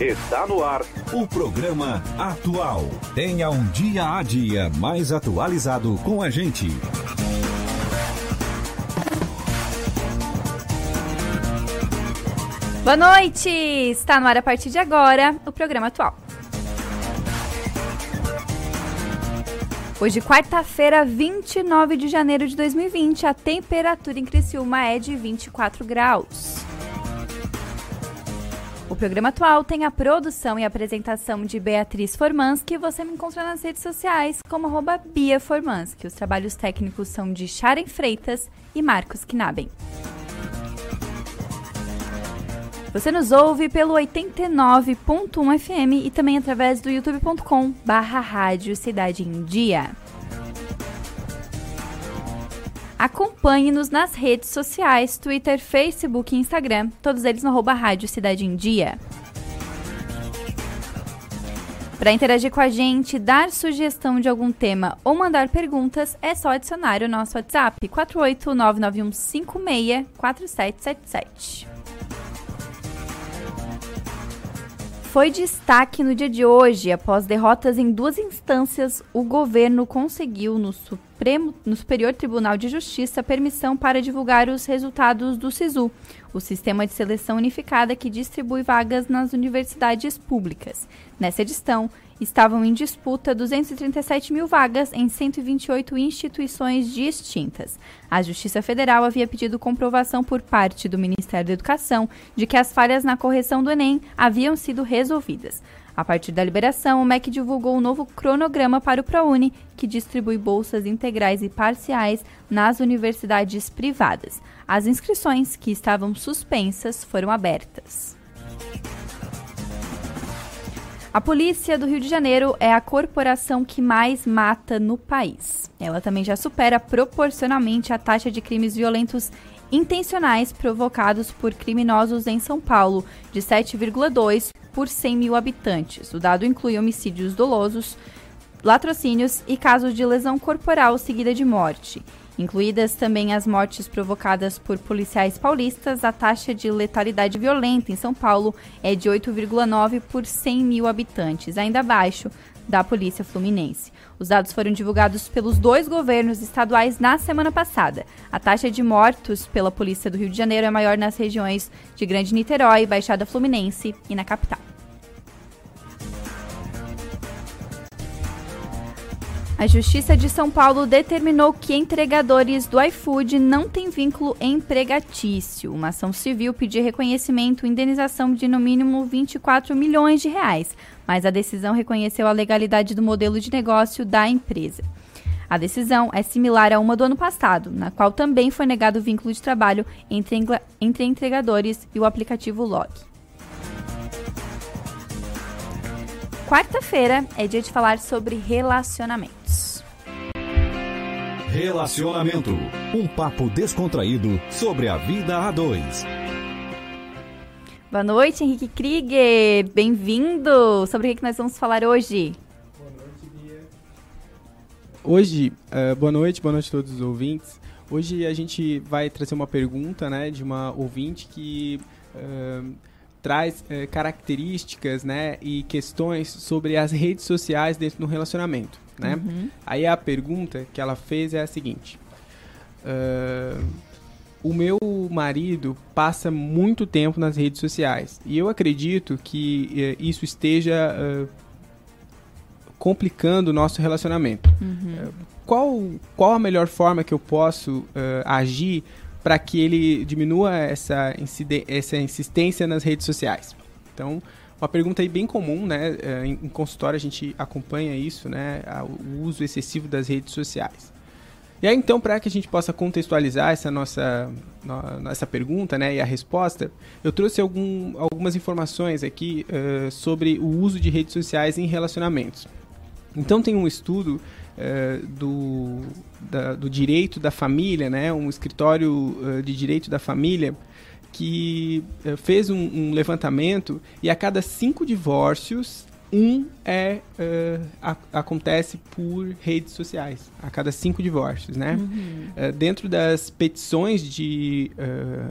Está no ar o programa Atual. Tenha um dia a dia mais atualizado com a gente. Boa noite! Está no ar a partir de agora o programa Atual. Hoje, quarta-feira, 29 de janeiro de 2020, a temperatura em Criciúma é de 24 graus. O programa atual tem a produção e apresentação de Beatriz Formansky. Você me encontra nas redes sociais como arroba Bia Formansky. Os trabalhos técnicos são de Sharon Freitas e Marcos Knaben. Você nos ouve pelo 89.1 FM e também através do youtube.com barra Rádio Cidade em Dia. Acompanhe-nos nas redes sociais, Twitter, Facebook e Instagram, todos eles no arroba Rádio Cidade em Dia. Para interagir com a gente, dar sugestão de algum tema ou mandar perguntas, é só adicionar o nosso WhatsApp 48991564777. Foi destaque no dia de hoje, após derrotas em duas instâncias, o governo conseguiu no Supremo, no Superior Tribunal de Justiça permissão para divulgar os resultados do SISU, o sistema de seleção unificada que distribui vagas nas universidades públicas. Nessa edição, estavam em disputa 237 mil vagas em 128 instituições distintas. A Justiça Federal havia pedido comprovação por parte do Ministério da Educação de que as falhas na correção do Enem haviam sido resolvidas. A partir da liberação, o MEC divulgou um novo cronograma para o ProUni, que distribui bolsas integrais e parciais nas universidades privadas. As inscrições, que estavam suspensas, foram abertas. A polícia do Rio de Janeiro é a corporação que mais mata no país. Ela também já supera proporcionalmente a taxa de crimes violentos intencionais provocados por criminosos em São Paulo, de 7,2 por 100 mil habitantes. O dado inclui homicídios dolosos, latrocínios e casos de lesão corporal seguida de morte. Incluídas também as mortes provocadas por policiais paulistas, a taxa de letalidade violenta em São Paulo é de 8,9 por 100 mil habitantes, ainda abaixo da Polícia Fluminense. Os dados foram divulgados pelos dois governos estaduais na semana passada. A taxa de mortos pela Polícia do Rio de Janeiro é maior nas regiões de Grande Niterói, Baixada Fluminense e na capital. A Justiça de São Paulo determinou que entregadores do iFood não têm vínculo empregatício. Uma ação civil pediu reconhecimento e indenização de no mínimo 24 milhões de reais, mas a decisão reconheceu a legalidade do modelo de negócio da empresa. A decisão é similar a uma do ano passado, na qual também foi negado o vínculo de trabalho entre, entre entregadores e o aplicativo Log. Quarta-feira é dia de falar sobre relacionamentos. Relacionamento um papo descontraído sobre a vida a dois. Boa noite, Henrique Krieger. Bem-vindo. Sobre o que nós vamos falar hoje? Boa noite, Bia. Hoje, uh, boa noite, boa noite a todos os ouvintes. Hoje a gente vai trazer uma pergunta né, de uma ouvinte que uh, traz é, características né, e questões sobre as redes sociais dentro do relacionamento. Né? Uhum. Aí a pergunta que ela fez é a seguinte: uh, O meu marido passa muito tempo nas redes sociais e eu acredito que uh, isso esteja uh, complicando o nosso relacionamento. Uhum. qual, qual a melhor forma que eu posso agir para que ele diminua essa, essa insistência nas redes sociais. Então, uma pergunta aí bem comum, né? É, em, consultório a gente acompanha isso, né? O uso excessivo das redes sociais. E aí, então, para que a gente possa contextualizar essa nossa, nossa pergunta né, e a resposta, eu trouxe algum, algumas informações aqui uh, sobre o uso de redes sociais em relacionamentos. Então, tem um estudo uh, do, da, do direito da família, né, um escritório uh, de direito da família, que uh, fez um, um, levantamento e a cada cinco divórcios, um é, a, acontece por redes sociais. A cada cinco divórcios, né? Uhum. dentro das petições de,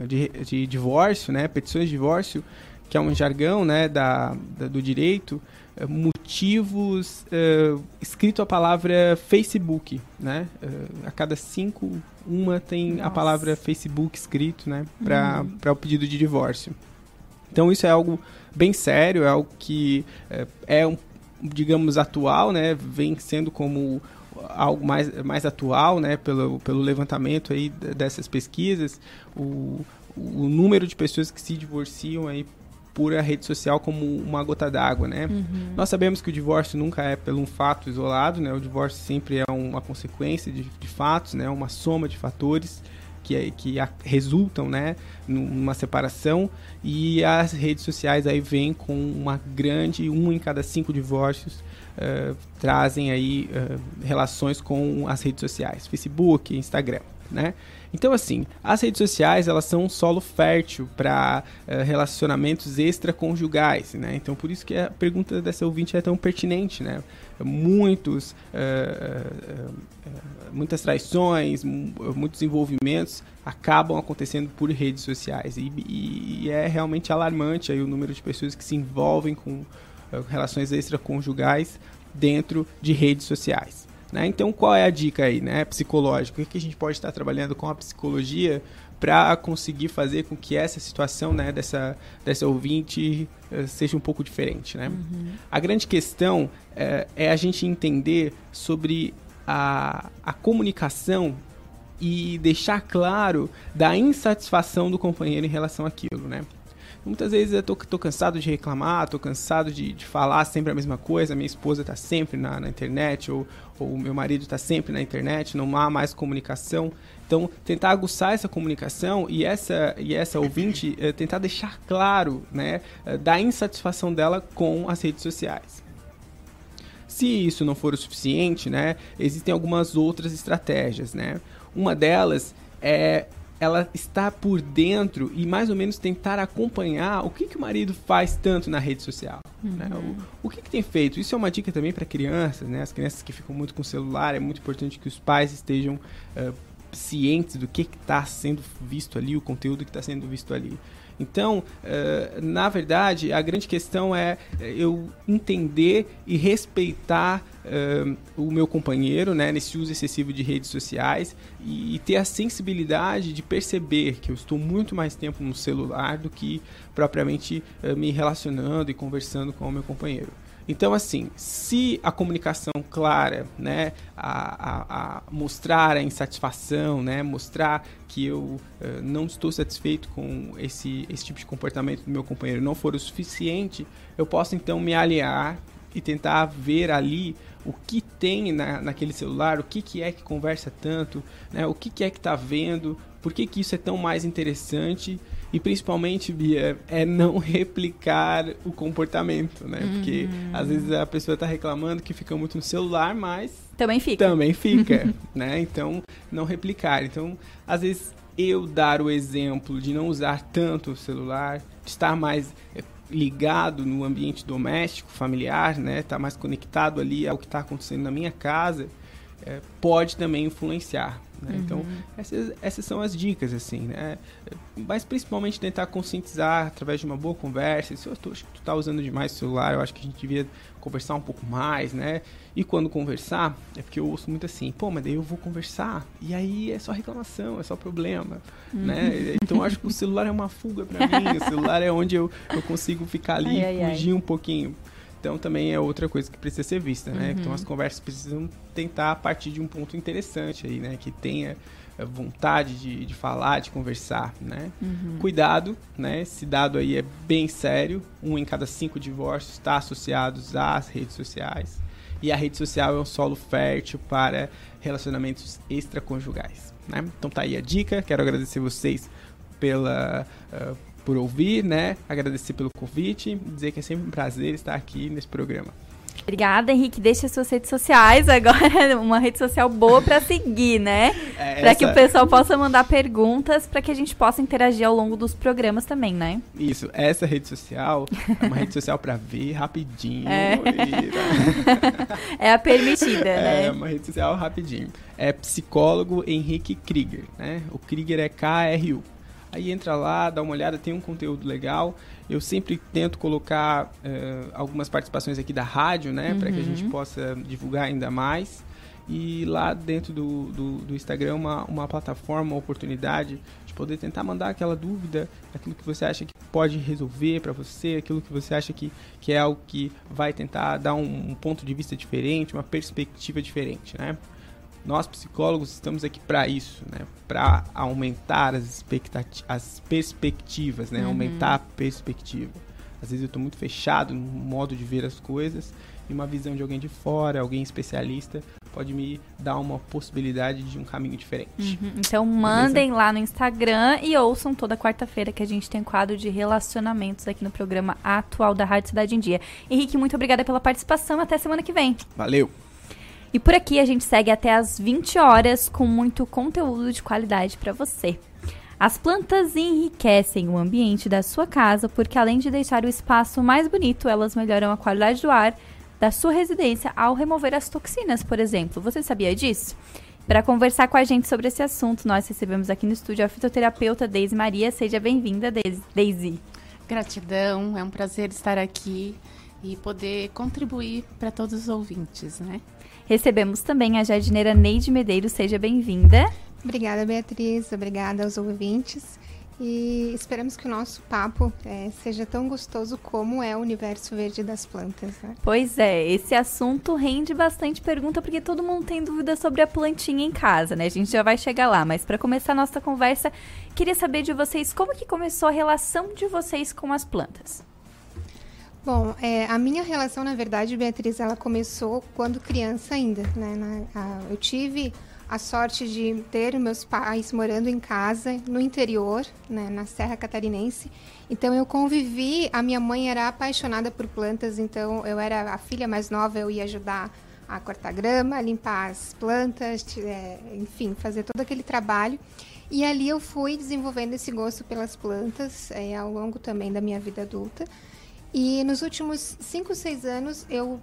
de, de divórcio, né, petições de divórcio, que é um jargão né, da, da do direito, motivos uh, escrito a palavra Facebook, né? Uh, a cada cinco, uma tem Nossa. a palavra Facebook escrito, né? Para uhum. o pedido de divórcio. Então isso é algo bem sério, é algo que uh, é um, digamos, atual, né? Vem sendo como algo mais, mais atual, né? Pelo, pelo levantamento aí dessas pesquisas, o, o número de pessoas que se divorciam aí por a rede social como uma gota d'água, né? Uhum. Nós sabemos que o divórcio nunca é pelo um fato isolado, né? O divórcio sempre é uma consequência de, de fatos, né? Uma soma de fatores que, é, que a, resultam, né? Numa separação e as redes sociais aí vêm com uma grande, um em cada cinco divórcios uh, trazem aí uh, relações com as redes sociais, Facebook, Instagram, né? Então, assim, as redes sociais elas são um solo fértil para uh, eh, relacionamentos extraconjugais, né? Então, por isso que a pergunta dessa ouvinte é tão pertinente, né? Muitos, uh, uh, muitas traições, muitos envolvimentos acabam acontecendo por redes sociais e, e, e, é realmente alarmante aí o número de pessoas que se envolvem com relações extraconjugais dentro de redes sociais. Né? Então, qual é a dica aí, né, psicológica? O que a gente pode estar trabalhando com a psicologia para conseguir fazer com que essa situação né, dessa, dessa ouvinte uh, seja um pouco diferente. Né? Uhum. A grande questão uh, é a gente entender sobre a, a comunicação e deixar claro da insatisfação do companheiro em relação àquilo. Né? Muitas vezes eu tô, tô cansado de reclamar, tô cansado de, de falar sempre a mesma coisa, minha esposa tá sempre na, na internet, ou, ou meu marido tá sempre na internet, não há mais comunicação. Então, tentar aguçar essa comunicação e essa, e essa ouvinte é, tentar deixar claro né, eh, da insatisfação dela com as redes sociais. Se isso não for o suficiente, né, existem algumas outras estratégias. Né? Uma delas é ela está por dentro e mais ou menos tentar acompanhar o que, que o marido faz tanto na rede social. Uhum. Né? O, o que, que tem feito? Isso é uma dica também para crianças, né? As crianças que ficam muito com o celular, é muito importante que os pais estejam uh, cientes do que está sendo visto ali, o conteúdo que está sendo visto ali. Então, uh, na verdade, a grande questão é eu entender e respeitar uh, o meu companheiro né, nesse uso excessivo de redes sociais e, ter a sensibilidade de perceber que eu estou muito mais tempo no celular do que propriamente me relacionando e conversando com o meu companheiro. Então, assim, se a comunicação clara, né, a, a, a mostrar a insatisfação, né, mostrar que eu uh, não estou satisfeito com esse, esse tipo de comportamento do meu companheiro não for o suficiente, eu posso então me aliar e tentar ver ali o que tem na, naquele celular, o que, que é que conversa tanto, né, o que, que é que está vendo, por que, que isso é tão mais interessante e principalmente, Bia, é não replicar o comportamento, né? Uhum. Porque às vezes a pessoa está reclamando que fica muito no celular, mas. Também fica. Também fica, né? Então, não replicar. Então, às vezes eu dar o exemplo de não usar tanto o celular, de estar mais eh, ligado no ambiente doméstico, familiar, né? Estar tá mais conectado ali ao que está acontecendo na minha casa, é, pode também influenciar. Né? Então, uhum. Então, essas, essas são as dicas, assim, né? Mas principalmente tentar conscientizar através de uma boa conversa. Se eu tô, acho que tu tá usando demais o celular, eu acho que a gente devia conversar um pouco mais, né? E quando conversar, é porque eu ouço muito assim, pô, mas daí eu vou conversar, e aí é só reclamação, é só problema, uhum. né? Então acho que o celular é uma fuga para mim, o celular é onde eu, eu consigo ficar ali ai, e fugir ai. um pouquinho. Então também é outra coisa que precisa ser vista, né? Uhum. Então as conversas precisam tentar partir de um ponto interessante aí, né? Que tenha eh, vontade de, de falar, de conversar, né? Uhum. Cuidado, né? Esse dado aí é bem sério. Um em cada cinco divórcios está associado às redes sociais. E a rede social é um solo fértil para relacionamentos extraconjugais, né? Então tá aí a dica. Quero agradecer vocês pela... Uh, por ouvir, né? Agradecer pelo convite, dizer que é sempre um prazer estar aqui nesse programa. Obrigada, Henrique. Deixa as suas redes sociais agora, uma rede social boa para seguir, né? É para que o pessoal possa mandar perguntas, para que a gente possa interagir ao longo dos programas também, né? Isso. Essa rede social é uma rede social para ver rapidinho. É. é a permitida, né? É uma rede social rapidinho. É psicólogo Henrique Krieger, né? O Krieger é K-R-U. Aí entra lá, dá uma olhada, tem um conteúdo legal. Eu sempre tento colocar uh, algumas participações aqui da rádio, né? Uhum. Para que a gente possa divulgar ainda mais. E lá dentro do, do, do Instagram, uma, uma plataforma, uma oportunidade de poder tentar mandar aquela dúvida, aquilo que você acha que pode resolver para você, aquilo que você acha que, que é algo que vai tentar dar um, um ponto de vista diferente, uma perspectiva diferente, né? Nós psicólogos estamos aqui para isso, né? Para aumentar as expectativas, as perspectivas, né? Uhum. Aumentar a perspectiva. Às vezes eu estou muito fechado no modo de ver as coisas e uma visão de alguém de fora, alguém especialista, pode me dar uma possibilidade de um caminho diferente. Uhum. Então mandem lá no Instagram e ouçam toda quarta-feira que a gente tem um quadro de relacionamentos aqui no programa atual da Rádio Cidade em Dia. Henrique, muito obrigada pela participação. Até semana que vem. Valeu! E por aqui a gente segue até as 20 horas com muito conteúdo de qualidade para você. As plantas enriquecem o ambiente da sua casa porque, além de deixar o espaço mais bonito, elas melhoram a qualidade do ar da sua residência ao remover as toxinas, por exemplo. Você sabia disso? Para conversar com a gente sobre esse assunto, nós recebemos aqui no estúdio a fitoterapeuta Deise Maria. Seja bem-vinda, Deise. Gratidão, é um prazer estar aqui e poder contribuir para todos os ouvintes, né? Recebemos também a jardineira Neide Medeiros. Seja bem-vinda. Obrigada, Beatriz. Obrigada aos ouvintes. E esperamos que o nosso papo é, seja tão gostoso como é o universo verde das plantas. Né? Pois é, esse assunto rende bastante pergunta porque todo mundo tem dúvida sobre a plantinha em casa, né? A gente já vai chegar lá, mas para começar a nossa conversa, queria saber de vocês como que começou a relação de vocês com as plantas. Bom, é, a minha relação, na verdade, Beatriz, ela começou quando criança ainda, né? Na, a, eu tive a sorte de ter meus pais morando em casa no interior, né, na Serra Catarinense. Então eu convivi, a minha mãe era apaixonada por plantas, então eu era a filha mais nova, eu ia ajudar a cortar grama, limpar as plantas, é, enfim, fazer todo aquele trabalho. E ali eu fui desenvolvendo esse gosto pelas plantas é, ao longo também da minha vida adulta. E nos últimos 5, 6 anos eu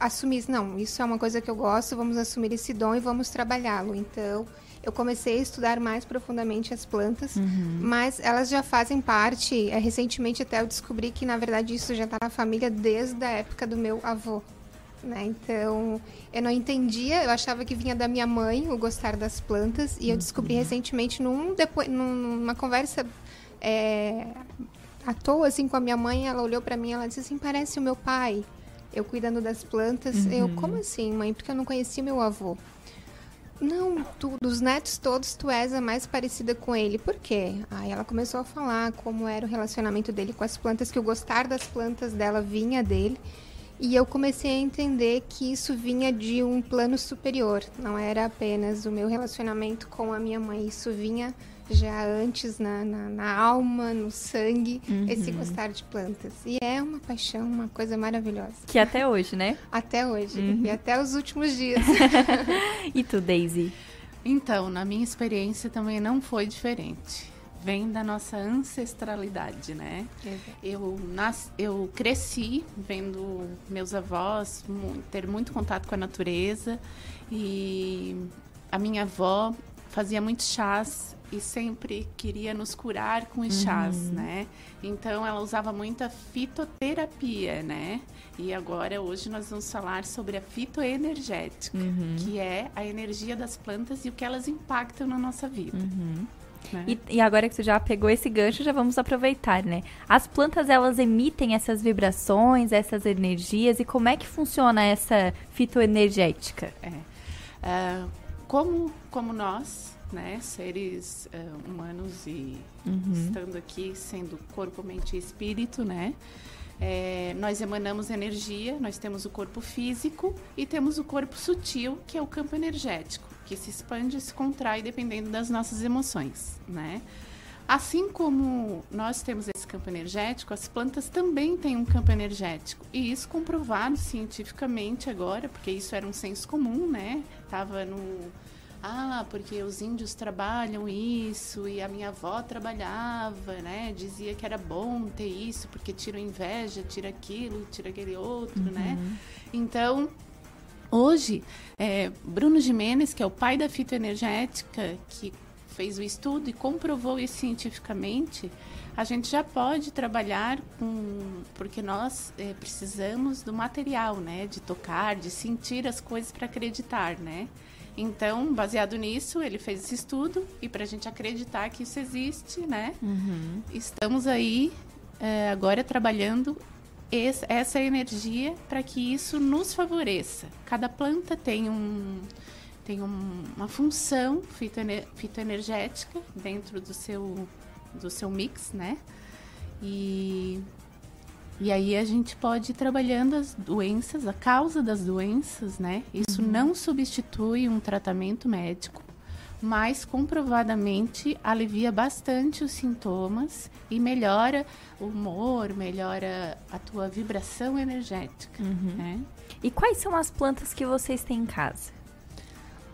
assumir, não, isso é uma coisa que eu gosto, vamos assumir esse dom e vamos trabalhá-lo. Então, eu comecei a estudar mais profundamente as plantas, uhum. mas elas já fazem parte. É, recentemente até eu descobri que na verdade isso já está na família desde a época do meu avô. Né? Então, eu não entendia, eu achava que vinha da minha mãe o gostar das plantas, e eu descobri uhum. recentemente num, depois, numa conversa é, à toa assim com a minha mãe, ela olhou para mim, ela disse assim: "Parece o meu pai" eu cuidando das plantas. Uhum. Eu, como assim, mãe? Porque eu não conhecia meu avô. Não, tu, dos netos todos, tu és a mais parecida com ele. Por quê? Aí ela começou a falar como era o relacionamento dele com as plantas, que o gostar das plantas dela vinha dele. E eu comecei a entender que isso vinha de um plano superior. Não era apenas o meu relacionamento com a minha mãe. Isso vinha já antes na, na, na alma, no sangue, uhum. esse gostar de plantas. E é uma paixão, uma coisa maravilhosa. Que até hoje, né? Até hoje. Uhum. E até os últimos dias. e tu, Daisy? Então, na minha experiência também não foi diferente. Vem da nossa ancestralidade, né? Eu, nas, eu cresci vendo meus avós ter muito contato com a natureza e a minha avó fazia muitos chás e sempre queria nos curar com os chás, uhum. né? Então ela usava muita fitoterapia, né? E agora hoje nós vamos falar sobre a fitoenergética, uhum. que é a energia das plantas e o que elas impactam na nossa vida. Uhum. Né? E, e, agora que você já pegou esse gancho, já vamos aproveitar, né? As plantas elas emitem essas vibrações, essas energias e como é que funciona essa fitoenergética? É. Uh, como, como nós né, seres uh, humanos e uhum. estando aqui sendo corpo, mente e espírito, né, é, nós emanamos energia, nós temos o corpo físico e temos o corpo sutil, que é o campo energético, que se expande e se contrai dependendo das nossas emoções, né? Assim como nós temos esse campo energético, as plantas também têm um campo energético. E isso comprovado cientificamente agora, porque isso era um senso comum, né? Tava no ah, porque os índios trabalham isso e a minha avó trabalhava, né? Dizia que era bom ter isso porque tira inveja, tira aquilo, tira aquele outro, né? uhum. né? Então, hoje, é, Bruno Jimenez, que é o pai da fitoenergética, que fez o estudo e comprovou isso cientificamente, a gente já pode trabalhar com. Porque nós é, precisamos do material, né? De tocar, de sentir as coisas para acreditar, né? Então, baseado nisso, ele fez esse estudo e para a gente acreditar que isso existe, né? Uhum. Estamos aí é, agora trabalhando esse, essa energia para que isso nos favoreça. Cada planta tem um tem um, uma função fitoenergética dentro do seu do seu mix, né? E e aí a gente pode ir trabalhando as doenças, a causa das doenças, né? Isso uhum. não substitui um tratamento médico, mas comprovadamente alivia bastante os sintomas e melhora o humor, melhora a tua vibração energética. Uhum. Né? E quais são as plantas que vocês têm em casa?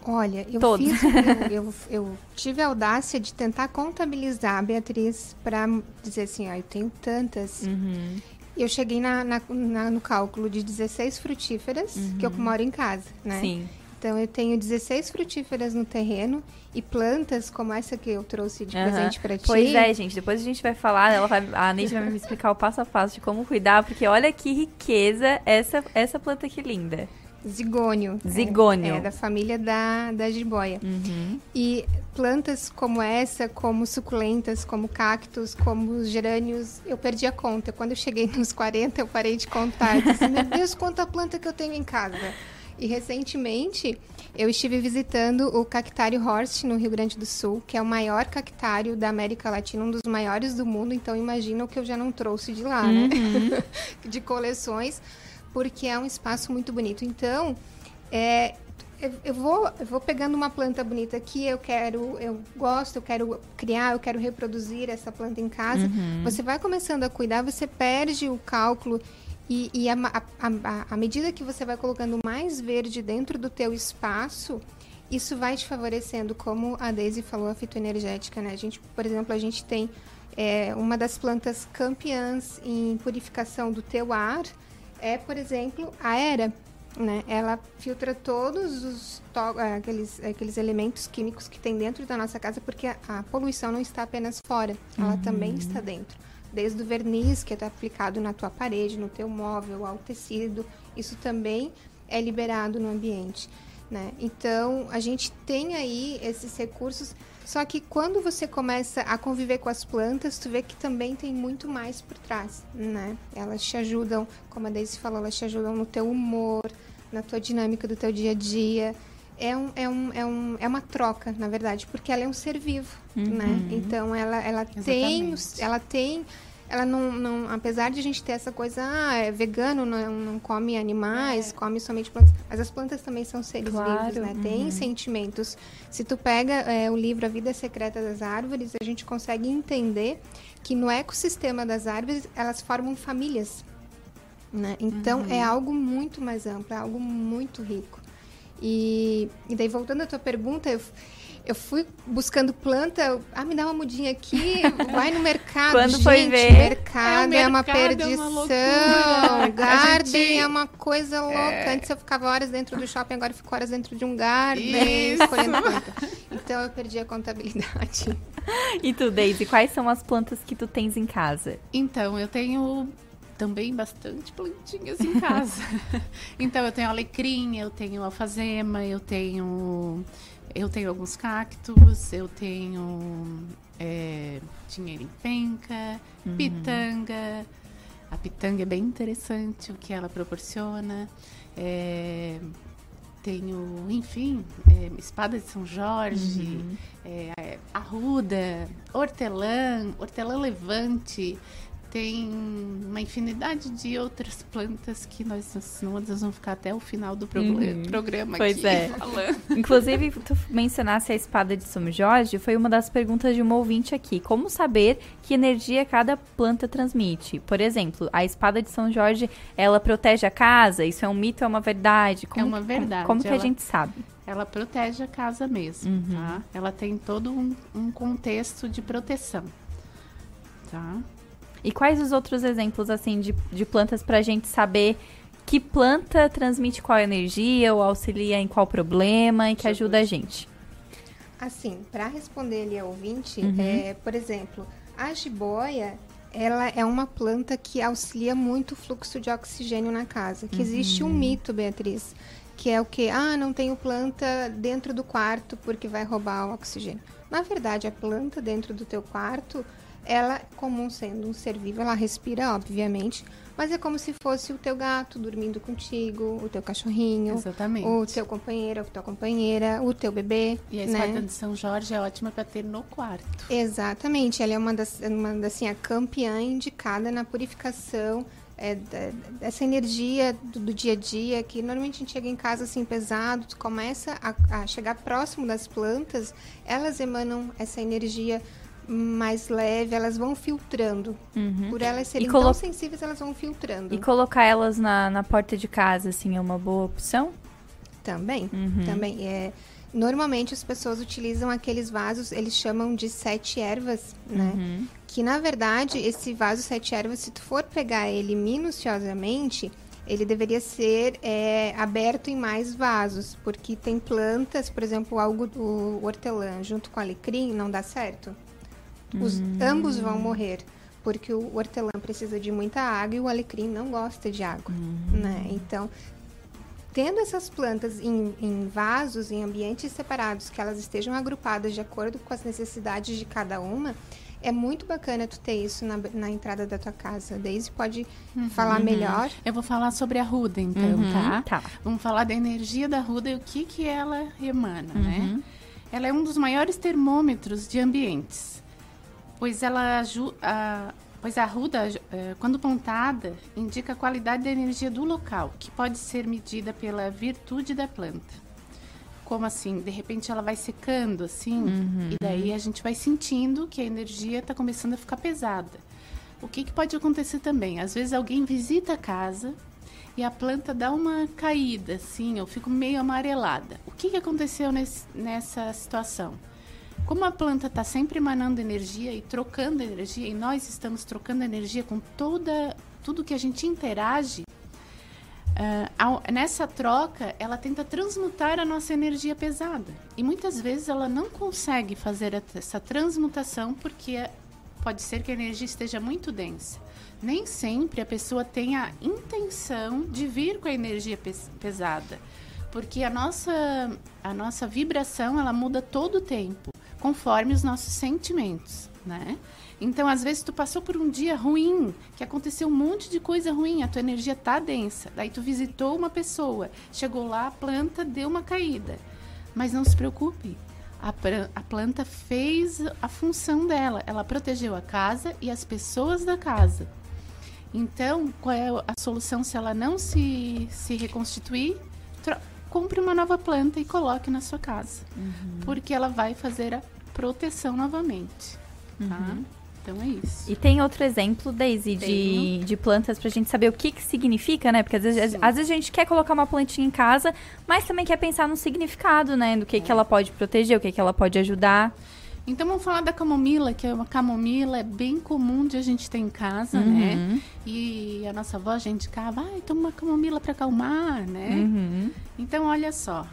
Olha, eu Todos. fiz, eu, eu, eu, tive a audácia de tentar contabilizar, Beatriz, para dizer assim, ó, eu tenho tantas. Uhum. Eu cheguei na, na, na, no cálculo de 16 frutíferas, uhum. que eu moro em casa, né? Sim. Então eu tenho 16 frutíferas no terreno e plantas como essa que eu trouxe de uhum. presente para ti. Pois é, gente. Depois a gente vai falar, ela vai, a Neide vai me explicar o passo a passo de como cuidar, porque olha que riqueza essa essa planta que linda. Zigônio. Zigônio. É, é, da família da, da jiboia. Uhum. E plantas como essa, como suculentas, como cactos, como gerânios, eu perdi a conta. Quando eu cheguei nos 40, eu parei de contar. Disse, meu Deus, quanta planta que eu tenho em casa. E recentemente eu estive visitando o Cactário Horst no Rio Grande do Sul, que é o maior cactário da América Latina, um dos maiores do mundo. Então imagina o que eu já não trouxe de lá, né? uhum. né? de coleções, porque é um espaço muito bonito. Então, é, eu vou, eu vou pegando uma planta bonita aqui, eu quero, eu gosto, eu quero criar, eu quero reproduzir essa planta em casa. Uhum. Você vai começando a cuidar, você perde o cálculo e, e a, a, a, a, medida que você vai colocando mais verde dentro do teu espaço, isso vai te favorecendo, como a Daisy falou, a fitoenergética, né? A gente, por exemplo, a gente tem é, uma das plantas campeãs em purificação do teu ar, é, por exemplo, a era. Né? Ela filtra todos os aqueles, aqueles elementos químicos que tem dentro da nossa casa, porque a, a poluição não está apenas fora, ela uhum. também está dentro desde o verniz que é aplicado na tua parede, no teu móvel, ao tecido, isso também é liberado no ambiente. Né? Então, a gente tem aí esses recursos, só que quando você começa a conviver com as plantas, tu vê que também tem muito mais por trás, né? Elas te ajudam, como a Daisy falou, elas te ajudam no teu humor, na tua dinâmica do teu dia a dia. É, um, é, um, é, um, é uma troca, na verdade, porque ela é um ser vivo, né? uhum. né? Então, ela, ela tem... Ela tem ela não, não, apesar de a gente ter essa coisa, ah, é vegano, não, não come animais, é. come somente plantas, mas as plantas também são seres claro. vivos, né? Uhum. Tem sentimentos. Se tu pega é, o livro A Vida Secreta das Árvores, a gente consegue entender que no ecossistema das árvores elas formam famílias, né? Então uhum. é algo muito mais amplo, é algo muito rico. E, e daí voltando à tua pergunta, eu, eu fui buscando planta, ah, me dá uma mudinha aqui, vai no mercado. Quando gente, foi ver? Mercado é, é uma perdição. É uma garden gente... é uma coisa louca. É... Antes eu ficava horas dentro do shopping, agora eu fico horas dentro de um garden escolhendo planta. Então eu perdi a contabilidade. E tu, Daisy, quais são as plantas que tu tens em casa? Então, eu tenho também bastante plantinhas em casa. então eu tenho alecrim, eu tenho alfazema, eu tenho eu tenho alguns cactos, eu tenho é, dinheiro em penca, uhum. pitanga. A pitanga é bem interessante o que ela proporciona. É, tenho, enfim, é, espada de São Jorge, uhum. é, arruda, hortelã, hortelã levante tem uma infinidade de outras plantas que nós, nós vamos ficar até o final do uhum. programa pois aqui é. falando. Inclusive, tu mencionasse a espada de São Jorge, foi uma das perguntas de uma ouvinte aqui. Como saber que energia cada planta transmite? Por exemplo, a espada de São Jorge, ela protege a casa? Isso é um mito ou é uma verdade? Como, é uma verdade. Como, como que ela... a gente sabe? ela protege a casa mesmo, uhum. tá? Ela tem todo um, um, contexto de proteção, tá? E quais os outros exemplos, assim, de, de plantas para a gente saber que planta transmite qual energia ou auxilia em qual problema e que ajuda a gente? Assim, para responder ali ao ouvinte, uhum. é, por exemplo, a jiboia, ela é uma planta que auxilia muito o fluxo de oxigênio na casa. Que uhum. existe um uhum. mito, Beatriz, que é o que? Ah, não tenho planta dentro do quarto porque vai roubar o oxigênio. Na verdade, a planta dentro do teu quarto, ela, comum sendo um ser vivo, ela respira, obviamente, mas é como se fosse o teu gato dormindo contigo, o teu cachorrinho, Exatamente. o teu companheiro, a tua companheira, o teu bebê. E a né? espada de São Jorge é ótima para ter no quarto. Exatamente, ela é uma das, uma das assim, a campeã indicada na purificação é, dessa energia do, do, dia a dia, que normalmente a gente chega em casa assim pesado, tu começa a, a chegar próximo das plantas, elas emanam essa energia mais leve, elas vão filtrando. Uhum. Por elas serem colo... tão sensíveis, elas vão filtrando. E colocar elas na, na porta de casa, assim, é uma boa opção? Também, uhum. também. É, normalmente as pessoas utilizam aqueles vasos, eles chamam de sete ervas, né? Uhum. Que na verdade, esse vaso sete ervas, se tu for pegar ele minuciosamente, ele deveria ser é, aberto em mais vasos, porque tem plantas, por exemplo, algo o hortelã junto com alecrim não dá certo. Os, hum. Ambos vão morrer, porque o hortelã precisa de muita água e o alecrim não gosta de água, hum. né? Então, tendo essas plantas em, em, vasos, em ambientes separados, que elas estejam agrupadas de acordo com as necessidades de cada uma, é muito bacana tu ter isso na, na entrada da tua casa. Daisy pode uhum, falar melhor. Eu vou falar sobre a ruda, então, uhum, tá? tá? Vamos falar da energia da ruda e o que, que ela emana, né? uhum. né? Ela é um dos maiores termômetros de ambientes pois ela a, pois a ruda, é, quando pontada, indica a qualidade da energia do local, que pode ser medida pela virtude da planta. Como assim? De repente ela vai secando assim, uhum. e daí a gente vai sentindo que a energia está começando a ficar pesada. O que, que pode acontecer também? Às vezes alguém visita a casa e a planta dá uma caída, assim, eu fico meio amarelada. O que, que aconteceu nesse, nessa situação? Como a planta está sempre emanando energia e trocando energia, e nós estamos trocando energia com toda tudo que a gente interage, uh, ao, nessa troca ela tenta transmutar a nossa energia pesada. E muitas vezes ela não consegue fazer essa transmutação porque pode ser que a energia esteja muito densa. Nem sempre a pessoa tem a intenção de vir com a energia pesada, porque a nossa, a nossa vibração ela muda todo o tempo conforme os nossos sentimentos, né? Então, às vezes, tu passou por um dia ruim, que aconteceu um monte de coisa ruim, a tua energia tá densa. Daí tu visitou uma pessoa, chegou lá, a planta deu uma caída. Mas não se preocupe, a, a planta fez a função dela, ela protegeu a casa e as pessoas da casa. Então, qual é a solução se ela não se, se reconstituir? compre uma nova planta e coloque na sua casa. Uhum. Porque ela vai fazer a proteção novamente. Tá? Uhum. Então é isso. E tem outro exemplo, Daisy, de, de plantas pra gente saber o que, que significa, né? Porque às vezes, às vezes a gente quer colocar uma plantinha em casa, mas também quer pensar no significado, né? Do que, é. que ela pode proteger, o que, que ela pode ajudar. Então vamos falar da camomila, que é uma camomila é bem comum de a gente ter em casa, uhum. né? E a nossa avó já indicava, ah, toma uma camomila para acalmar, né? Uhum. Então olha só,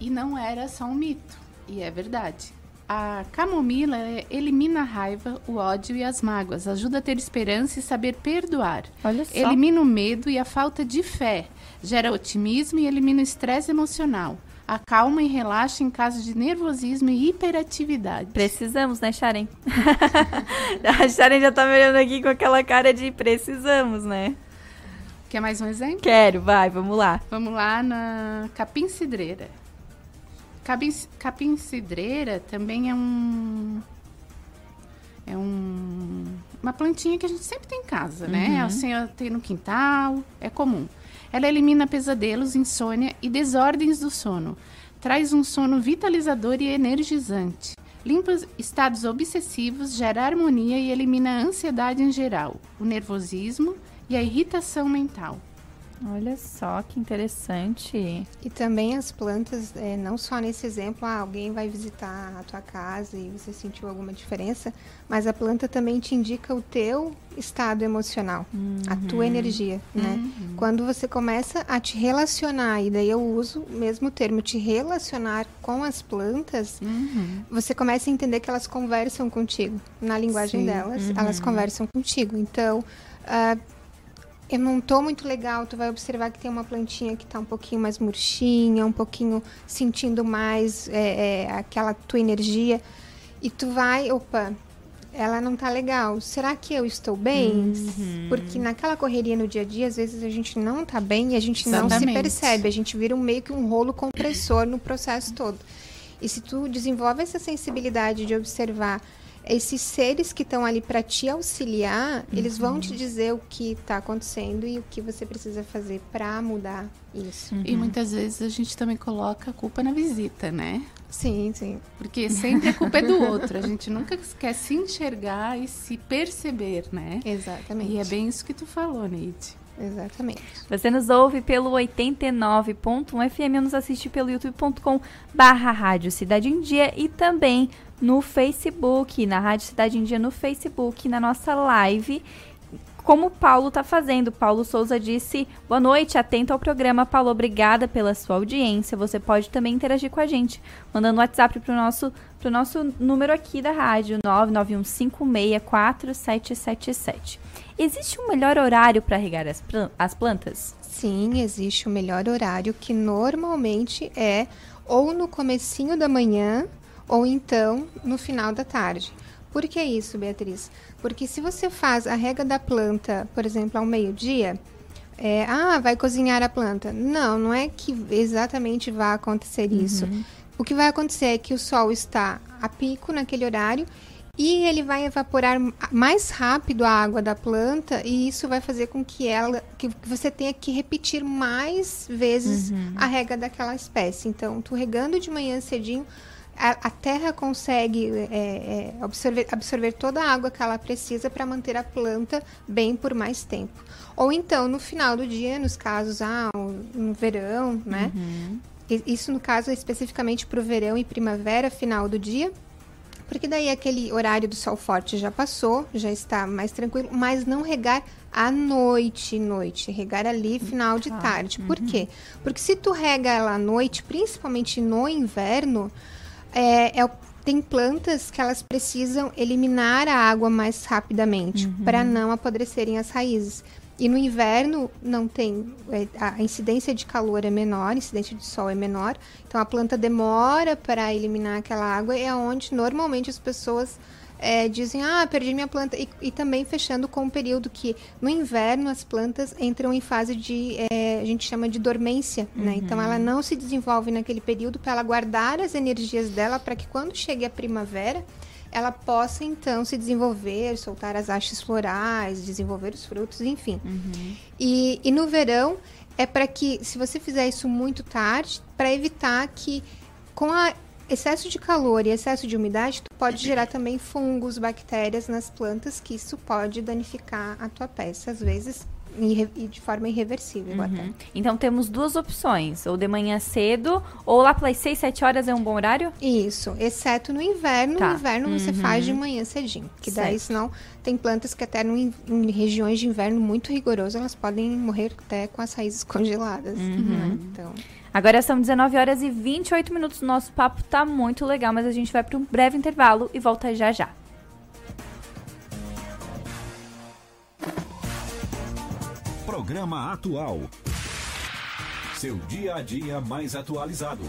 e não era só um mito, e é verdade. A camomila elimina a raiva, o ódio e as mágoas, ajuda a ter esperança e saber perdoar. Olha só. Elimina o medo e a falta de fé, gera otimismo e elimina o estresse emocional. Acalma e relaxa em caso de nervosismo e hiperatividade. Precisamos, né, Sharon? a Sharon já tá me olhando aqui com aquela cara de precisamos, né? Quer mais um exemplo? Quero, vai, vamos lá. Vamos lá na capim cidreira. Capim, capim cidreira também é um é um, uma plantinha que a gente sempre tem em casa, né? uhum. Assim, tem no quintal, é comum. Ela elimina pesadelos, insônia e desordens do sono. Traz um sono vitalizador e energizante. Limpa estados obsessivos, gera harmonia e elimina a ansiedade em geral, o nervosismo e a irritação mental. Olha só que interessante. E também as plantas, é, não só nesse exemplo, ah, alguém vai visitar a tua casa e você sentiu alguma diferença, mas a planta também te indica o teu estado emocional, uhum. a tua uhum. energia, né? Uhum. Quando você começa a te relacionar, e daí eu uso o mesmo termo, te relacionar com as plantas, uhum. você começa a entender que elas conversam contigo. Na linguagem Sim. delas, elas uhum. conversam contigo. Então, uh, eu não tô muito legal, tu vai observar que tem uma plantinha que está um pouquinho mais murchinha, um pouquinho sentindo mais é, é, aquela tua energia. E tu vai, opa, ela não tá legal. Será que eu estou bem? Uhum. Porque naquela correria no dia a dia, às vezes a gente não tá bem e a gente Exatamente. não se percebe. A gente vira um, meio que um rolo compressor no processo todo. E se tu desenvolve essa sensibilidade de observar esses seres que estão ali para te auxiliar, uhum. eles vão te dizer o que está acontecendo e o que você precisa fazer para mudar isso. Uhum. E muitas vezes a gente também coloca a culpa na visita, né? Sim, sim. Porque sempre a culpa é do outro. A gente nunca quer se enxergar e se perceber, né? Exatamente. E é bem isso que tu falou, Neide. Exatamente. Você nos ouve pelo 89.1 FM nos assiste pelo youtube.com barra Rádio Cidade em Dia e também no Facebook, na Rádio Cidade em Dia no Facebook, na nossa live, como o Paulo está fazendo. Paulo Souza disse: Boa noite, atento ao programa. Paulo, obrigada pela sua audiência. Você pode também interagir com a gente, mandando WhatsApp para o nosso, pro nosso número aqui da rádio, 991564777. Existe um melhor horário para regar as, as plantas? Sim, existe o um melhor horário que normalmente é ou no comecinho da manhã ou então no final da tarde. Por que isso, Beatriz? Porque se você faz a rega da planta, por exemplo, ao meio-dia, é, ah, vai cozinhar a planta. Não, não é que exatamente vai acontecer isso. Uhum. O que vai acontecer é que o sol está a pico naquele horário e ele vai evaporar mais rápido a água da planta e isso vai fazer com que ela que você tenha que repetir mais vezes uhum. a rega daquela espécie. Então, tu regando de manhã cedinho, a, a terra consegue é, é, absorver, absorver toda a água que ela precisa para manter a planta bem por mais tempo. Ou então, no final do dia, nos casos, ah, no verão, né? Uhum. Isso no caso especificamente para o verão e primavera, final do dia, porque daí aquele horário do sol forte já passou, já está mais tranquilo, mas não regar à noite, noite, regar ali final de tarde. Por uhum. quê? Porque se tu rega ela à noite, principalmente no inverno, é, é, tem plantas que elas precisam eliminar a água mais rapidamente uhum. para não apodrecerem as raízes. E no inverno não tem é, a incidência de calor é menor, a incidência de sol é menor, então a planta demora para eliminar aquela água e é onde normalmente as pessoas é, dizem, ah, perdi minha planta. E, e, também fechando com o período que no inverno as plantas entram em fase de, é, a gente chama de dormência, uhum. né? Então ela não se desenvolve naquele período para ela guardar as energias dela para que quando chegue a primavera ela possa então se desenvolver, soltar as hastes florais, desenvolver os frutos, enfim. Uhum. E, e no verão é para que, se você fizer isso muito tarde, para evitar que com a excesso de calor e excesso de umidade pode gerar também fungos, bactérias nas plantas, que isso pode danificar a tua peça, às vezes e de forma irreversível uhum. até. Então temos duas opções, ou de manhã cedo, ou lá pelas 6, 7 horas é um bom horário? Isso, exceto no inverno. Tá. No inverno uhum. você faz de manhã cedinho. Que certo. daí, senão, tem plantas que até no, em regiões de inverno muito rigoroso, elas podem morrer até com as raízes congeladas. Uhum. Então... Agora são 19 horas e 28 minutos. Nosso papo tá muito legal, mas a gente vai para um breve intervalo e volta já já. Programa Atual. Seu dia a dia mais atualizado.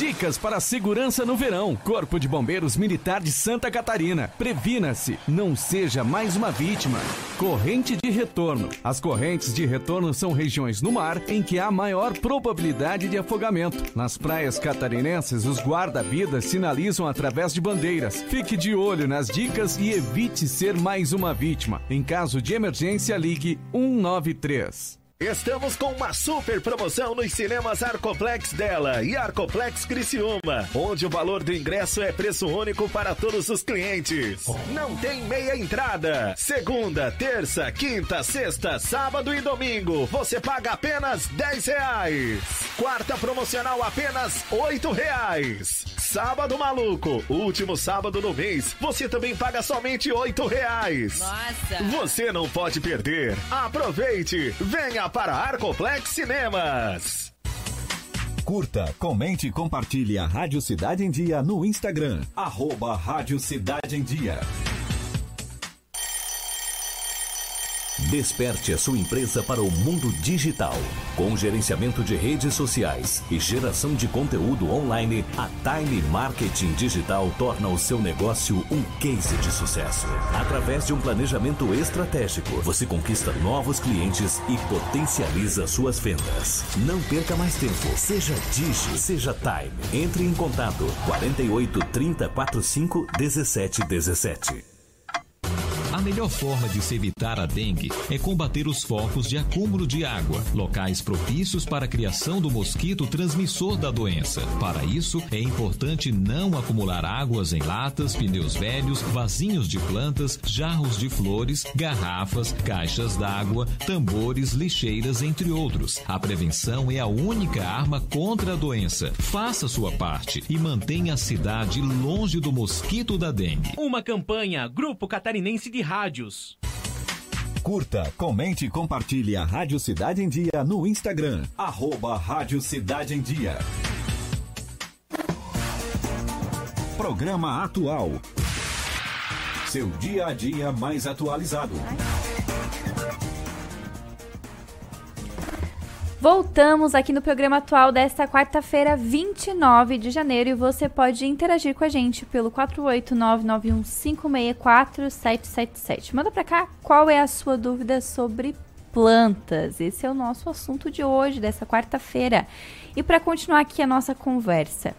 Dicas para a segurança no verão. Corpo de Bombeiros Militar de Santa Catarina. Previna-se, não seja mais uma vítima. Corrente de retorno. As correntes de retorno são regiões no mar em que há maior probabilidade de afogamento. Nas praias catarinenses, os guarda-vidas sinalizam através de bandeiras. Fique de olho nas dicas e evite ser mais uma vítima. Em caso de emergência, ligue 193. Estamos com uma super promoção nos cinemas Arcoplex dela e Arcoplex Criciúma, onde o valor do ingresso é preço único para todos os clientes. Não tem meia entrada. Segunda, terça, quinta, sexta, sábado e domingo, você paga apenas 10 reais. Quarta promocional apenas 8 reais. Sábado maluco, último sábado do mês, você também paga somente 8 reais. Nossa! Você não pode perder. Aproveite, venha para Arcoplex Cinemas. Curta, comente e compartilhe a Rádio Cidade em Dia no Instagram. Arroba Rádio Cidade em Dia. Desperte a sua empresa para o mundo digital. Com gerenciamento de redes sociais e geração de conteúdo online, a Time Marketing Digital torna o seu negócio um case de sucesso. Através de um planejamento estratégico, você conquista novos clientes e potencializa suas vendas. Não perca mais tempo. Seja Digi, seja Time. Entre em contato 48 30 45 17 17. A melhor forma de se evitar a dengue é combater os focos de acúmulo de água, locais propícios para a criação do mosquito transmissor da doença. Para isso, é importante não acumular águas em latas, pneus velhos, vasinhos de plantas, jarros de flores, garrafas, caixas d'água, tambores, lixeiras, entre outros. A prevenção é a única arma contra a doença. Faça sua parte e mantenha a cidade longe do mosquito da dengue. Uma campanha Grupo Catarinense de rádios. Curta, comente e compartilhe a Rádio Cidade em Dia no Instagram. Arroba Rádio Cidade em Dia. Programa Atual. Seu dia a dia mais atualizado. Voltamos aqui no programa atual desta quarta-feira, 29 de janeiro, e você pode interagir com a gente pelo 48991564777. Manda para cá qual é a sua dúvida sobre plantas. Esse é o nosso assunto de hoje, dessa quarta-feira. E para continuar aqui a nossa conversa,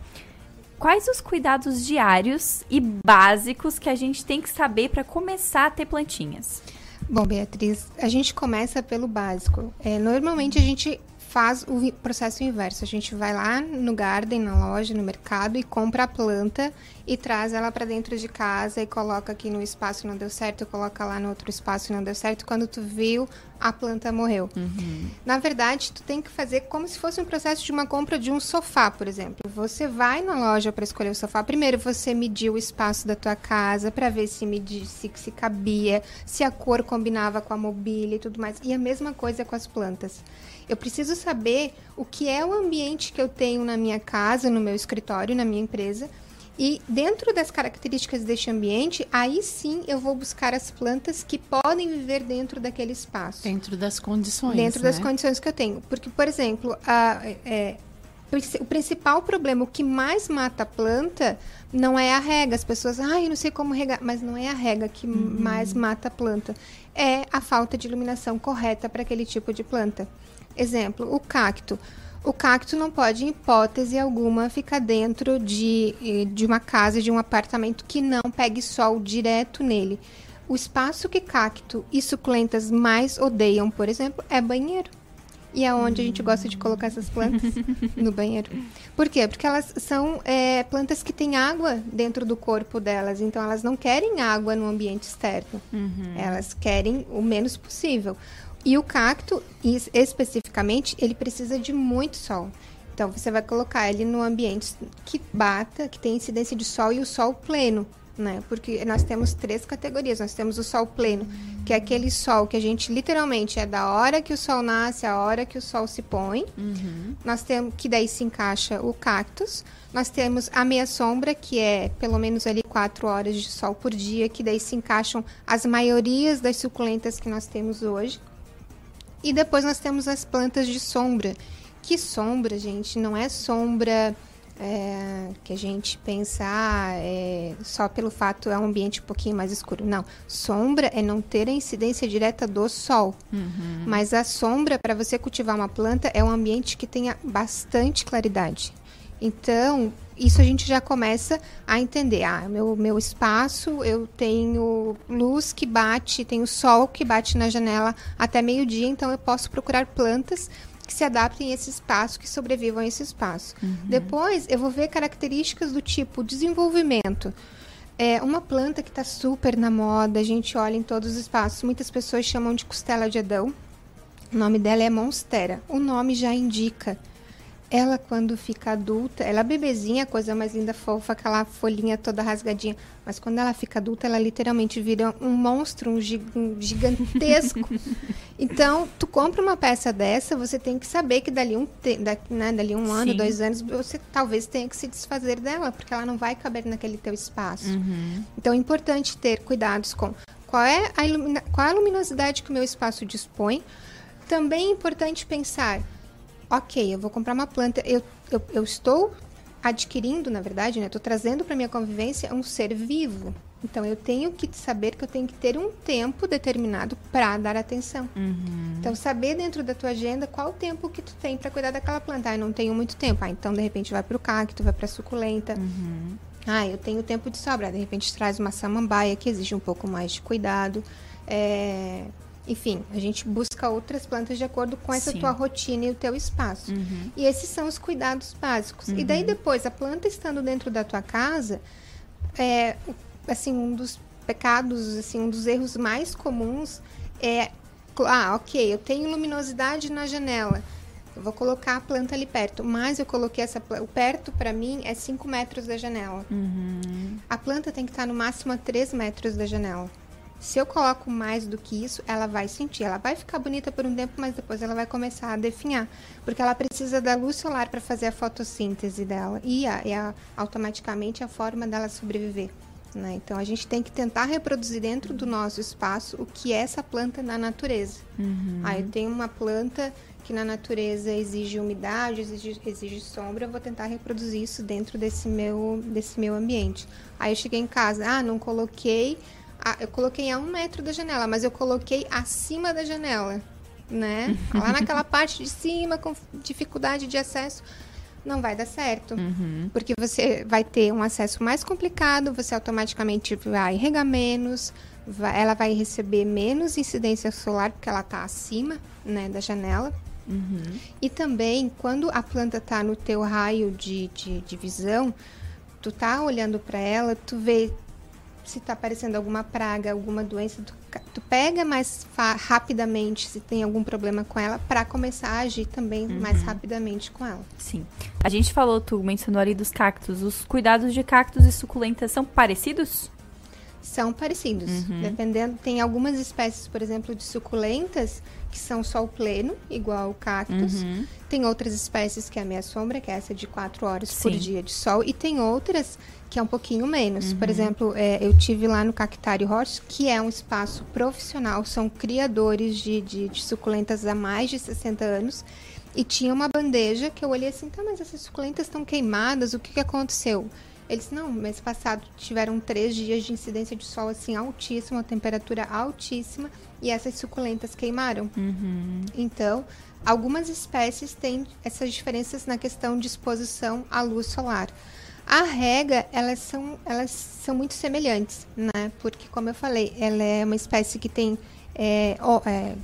quais os cuidados diários e básicos que a gente tem que saber para começar a ter plantinhas? Bom, Beatriz, a gente começa pelo básico. É, normalmente a gente faz o processo inverso. A gente vai lá no garden, na loja, no mercado e compra a planta e traz ela para dentro de casa e coloca aqui no espaço e não deu certo, coloca lá no outro espaço e não deu certo. Quando tu viu, a planta morreu. Uhum. Na verdade, tu tem que fazer como se fosse um processo de uma compra de um sofá, por exemplo. Você vai na loja para escolher o sofá. Primeiro, você mediu o espaço da tua casa para ver se medir, se, se cabia, se a cor combinava com a mobília e tudo mais. E a mesma coisa com as plantas. Eu preciso saber o que é o ambiente que eu tenho na minha casa, no meu escritório, na minha empresa. E dentro das características deste ambiente, aí sim eu vou buscar as plantas que podem viver dentro daquele espaço. Dentro das condições. Dentro né? das condições que eu tenho. Porque, por exemplo, a, é, o principal problema, o que mais mata a planta, não é a rega. As pessoas, ah, eu não sei como regar, mas não é a rega que uhum. mais mata a planta. É a falta de iluminação correta para aquele tipo de planta. Exemplo, o cacto. O cacto não pode, em hipótese alguma, ficar dentro de, eh, de uma casa, de um apartamento que não pegue sol direto nele. O espaço que cacto e suculentas mais odeiam, por exemplo, é banheiro. E é onde a gente gosta de colocar essas plantas? no banheiro. Por quê? Porque elas são é, plantas que têm água dentro do corpo delas. Então, elas não querem água no ambiente externo. Uhum. Elas querem o menos possível. E o cacto, especificamente, ele precisa de muito sol. Então, você vai colocar ele no ambiente que bata, que tem incidência de sol e o sol pleno, né? Porque nós temos três categorias. Nós temos o sol pleno, que é aquele sol que a gente literalmente é da hora que o sol nasce, a hora que o sol se põe. Uhum. Nós temos que daí se encaixa o cactus. Nós temos a meia sombra, que é pelo menos ali quatro horas de sol por dia, que daí se encaixam as maiorias das suculentas que nós temos hoje. E depois nós temos as plantas de sombra. Que sombra, gente? Não é sombra é, que a gente pensa ah, é, só pelo fato é um ambiente um pouquinho mais escuro. Não. Sombra é não ter a incidência direta do sol. Uhum. Mas a sombra, para você cultivar uma planta, é um ambiente que tenha bastante claridade. Então, isso a gente já começa a entender. Ah, meu, meu espaço, eu tenho luz que bate, tenho sol que bate na janela até meio-dia, então eu posso procurar plantas que se adaptem a esse espaço, que sobrevivam a esse espaço. Uhum. Depois, eu vou ver características do tipo desenvolvimento. É uma planta que está super na moda, a gente olha em todos os espaços. Muitas pessoas chamam de costela de Adão. O nome dela é Monstera. O nome já indica ela, quando fica adulta, ela é bebezinha, coisa mais linda, fofa, aquela folhinha toda rasgadinha. Mas quando ela fica adulta, ela literalmente vira um monstro, um, gigantesco. então, tu compra uma peça dessa, você tem que saber que dali um, da, né, dali um ano, Sim. dois anos, você talvez tenha que se desfazer dela, porque ela não vai caber naquele teu espaço. Uhum. Então, é importante ter cuidados com qual é a, qual é a luminosidade que o meu espaço dispõe. Também é importante pensar ok, eu vou comprar uma planta, eu, eu, eu estou adquirindo, na verdade, né? Estou trazendo para minha convivência um ser vivo. Então eu tenho que saber que eu tenho que ter um tempo determinado para dar atenção. Uhum. Então saber dentro da tua agenda qual o tempo que tu tem para cuidar daquela planta. Ah, eu não tenho muito tempo. Ah, então de repente vai para o cacto, vai para a suculenta. Uhum. Ah, eu tenho tempo de sobra. De repente traz uma samambaia que exige um pouco mais de cuidado. É, enfim, a gente busca outras plantas de acordo com essa Sim. tua rotina e o teu espaço. Uhum. E esses são os cuidados básicos. Uhum. E daí uhum. depois, a planta estando dentro da tua casa, é, assim, um dos pecados, assim, um dos erros mais comuns é, ah, ok, eu tenho luminosidade na janela. Eu vou colocar a planta ali perto, mas eu coloquei essa o perto para mim é 5 metros da janela. Uhum. A planta tem que estar no máximo a 3 metros da janela. Se eu coloco mais do que isso, ela vai sentir. Ela vai ficar bonita por um tempo, mas depois ela vai começar a definhar. Porque ela precisa da luz solar para fazer a fotossíntese dela. E é, é automaticamente a forma dela sobreviver. Né? Então a gente tem que tentar reproduzir dentro do nosso espaço o que é essa planta na natureza. Uhum. Aí eu tenho uma planta que na natureza exige umidade, exige, exige sombra, eu vou tentar reproduzir isso dentro desse meu, desse meu ambiente. Aí eu cheguei em casa, ah, não coloquei eu coloquei a um metro da janela, mas eu coloquei acima da janela, né? Lá naquela parte de cima, com dificuldade de acesso, não vai dar certo. Uhum. Porque você vai ter um acesso mais complicado, você automaticamente vai regar menos, vai, ela vai receber menos incidência solar, porque ela está acima né, da janela. Uhum. E também, quando a planta está no teu raio de, de, de visão, tu tá olhando para ela, tu vê se está aparecendo alguma praga, alguma doença, tu, tu pega mais rapidamente se tem algum problema com ela para começar a agir também uhum. mais rapidamente com ela. Sim. A gente falou, tu mencionou ali dos cactos. Os cuidados de cactos e suculentas são parecidos? São parecidos. Uhum. Dependendo, tem algumas espécies, por exemplo, de suculentas que são sol pleno, igual o cactus. Uhum. Tem outras espécies que é a meia sombra, que é essa de 4 horas Sim. por dia de sol. E tem outras que é um pouquinho menos. Uhum. Por exemplo, é, eu tive lá no Cactário Horse, que é um espaço profissional, são criadores de, de, de, suculentas há mais de 60 anos. E tinha uma bandeja que eu olhei assim, tá, mas essas suculentas estão queimadas, o que, que aconteceu? Eles, não, mês passado tiveram três dias de incidência de sol assim altíssima, temperatura altíssima, e essas suculentas queimaram. Uhum. Então, algumas espécies têm essas diferenças na questão de exposição à luz solar. A rega, elas são, elas são muito semelhantes, né? Porque, como eu falei, ela é uma espécie que tem é, ó, é,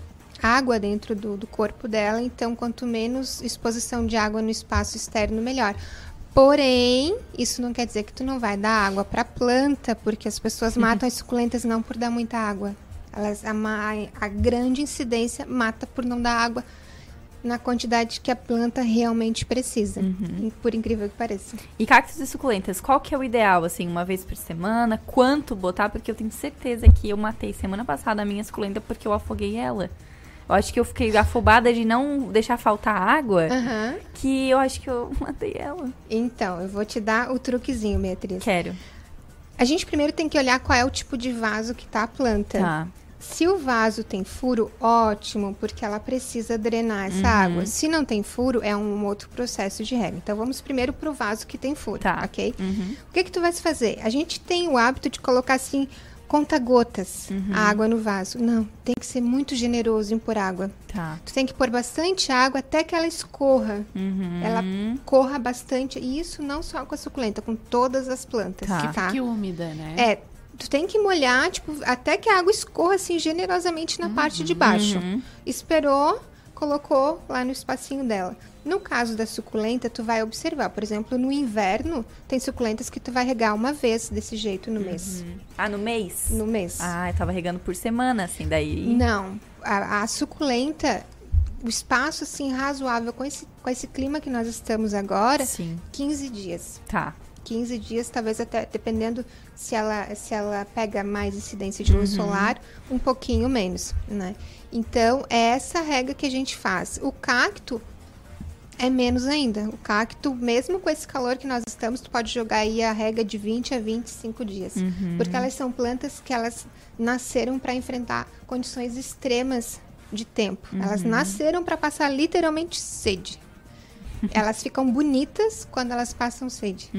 água dentro do, do corpo dela, então quanto menos exposição de água no espaço externo, melhor. Porém, isso não quer dizer que tu não vai dar água para a planta, porque as pessoas matam as suculentas não por dar muita água. Elas, a, a grande incidência mata por não dar água na quantidade que a planta realmente precisa, uhum. por incrível que pareça. E cactos e suculentas, qual que é o ideal, assim, uma vez por semana? Quanto botar? Porque eu tenho certeza que eu matei semana passada a minha suculenta porque eu afoguei ela. Eu acho que eu fiquei afobada de não deixar faltar água, uhum. que eu acho que eu matei ela. Então, eu vou te dar o truquezinho, Beatriz. Quero. A gente primeiro tem que olhar qual é o tipo de vaso que tá a planta. Tá. Se o vaso tem furo, ótimo, porque ela precisa drenar essa uhum. água. Se não tem furo, é um outro processo de rega. Então vamos primeiro pro vaso que tem furo, tá. ok? Uhum. O que que tu vai fazer? A gente tem o hábito de colocar assim conta gotas a água no vaso. Não, tem que ser muito generoso em pôr água. Tá. Tu tem que pôr bastante água até que ela escorra. Uhum. Ela corra bastante. E isso não só com a suculenta, com todas as plantas. Tá. Que tá. Que úmida, né? É, tu tem que molhar, tipo, até que a água escorra assim generosamente na parte de baixo. Uhum. Esperou, colocou lá no espacinho dela. No caso da suculenta, tu vai observar, por exemplo, no inverno, tem suculentas que tu vai regar uma vez desse jeito no mês. Ah, no mês? No mês. Ah, eu tava regando por semana, assim, daí. Não, a, a suculenta, o espaço assim razoável com esse, com esse clima que nós estamos agora, Sim. 15 dias. Tá. 15 dias, talvez até, dependendo se ela, se ela pega mais incidência de luz solar, um pouquinho menos, né? Então, é essa regra que a gente faz. O cacto é menos ainda. O cacto, mesmo com esse calor que nós estamos, tu pode jogar aí a regra de 20 a 25 dias. Porque elas são plantas que elas nasceram para enfrentar condições extremas de tempo. Elas nasceram para passar literalmente sede. Elas ficam bonitas quando elas passam sede.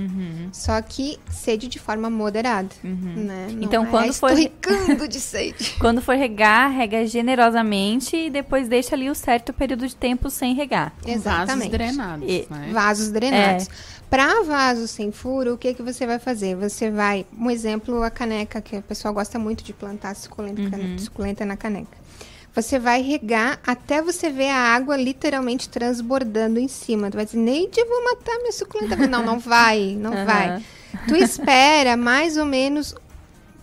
Só que sede de forma moderada. Né? Não Então, é quando for- de sede. Quando for regar, rega generosamente e depois deixa ali o certo período de tempo sem regar. Com vasos Exatamente. drenados, E- né? Vasos drenados. Para vasos sem furo, o que, que você vai fazer? Você vai, um exemplo, a caneca, que o pessoal gosta muito de plantar suculenta, cane- suculenta na caneca. Você vai regar até você ver a água literalmente transbordando em cima. Tu vai dizer, Neide, eu vou matar minha suculenta. Não, não vai, não Aham. vai. Tu espera mais ou menos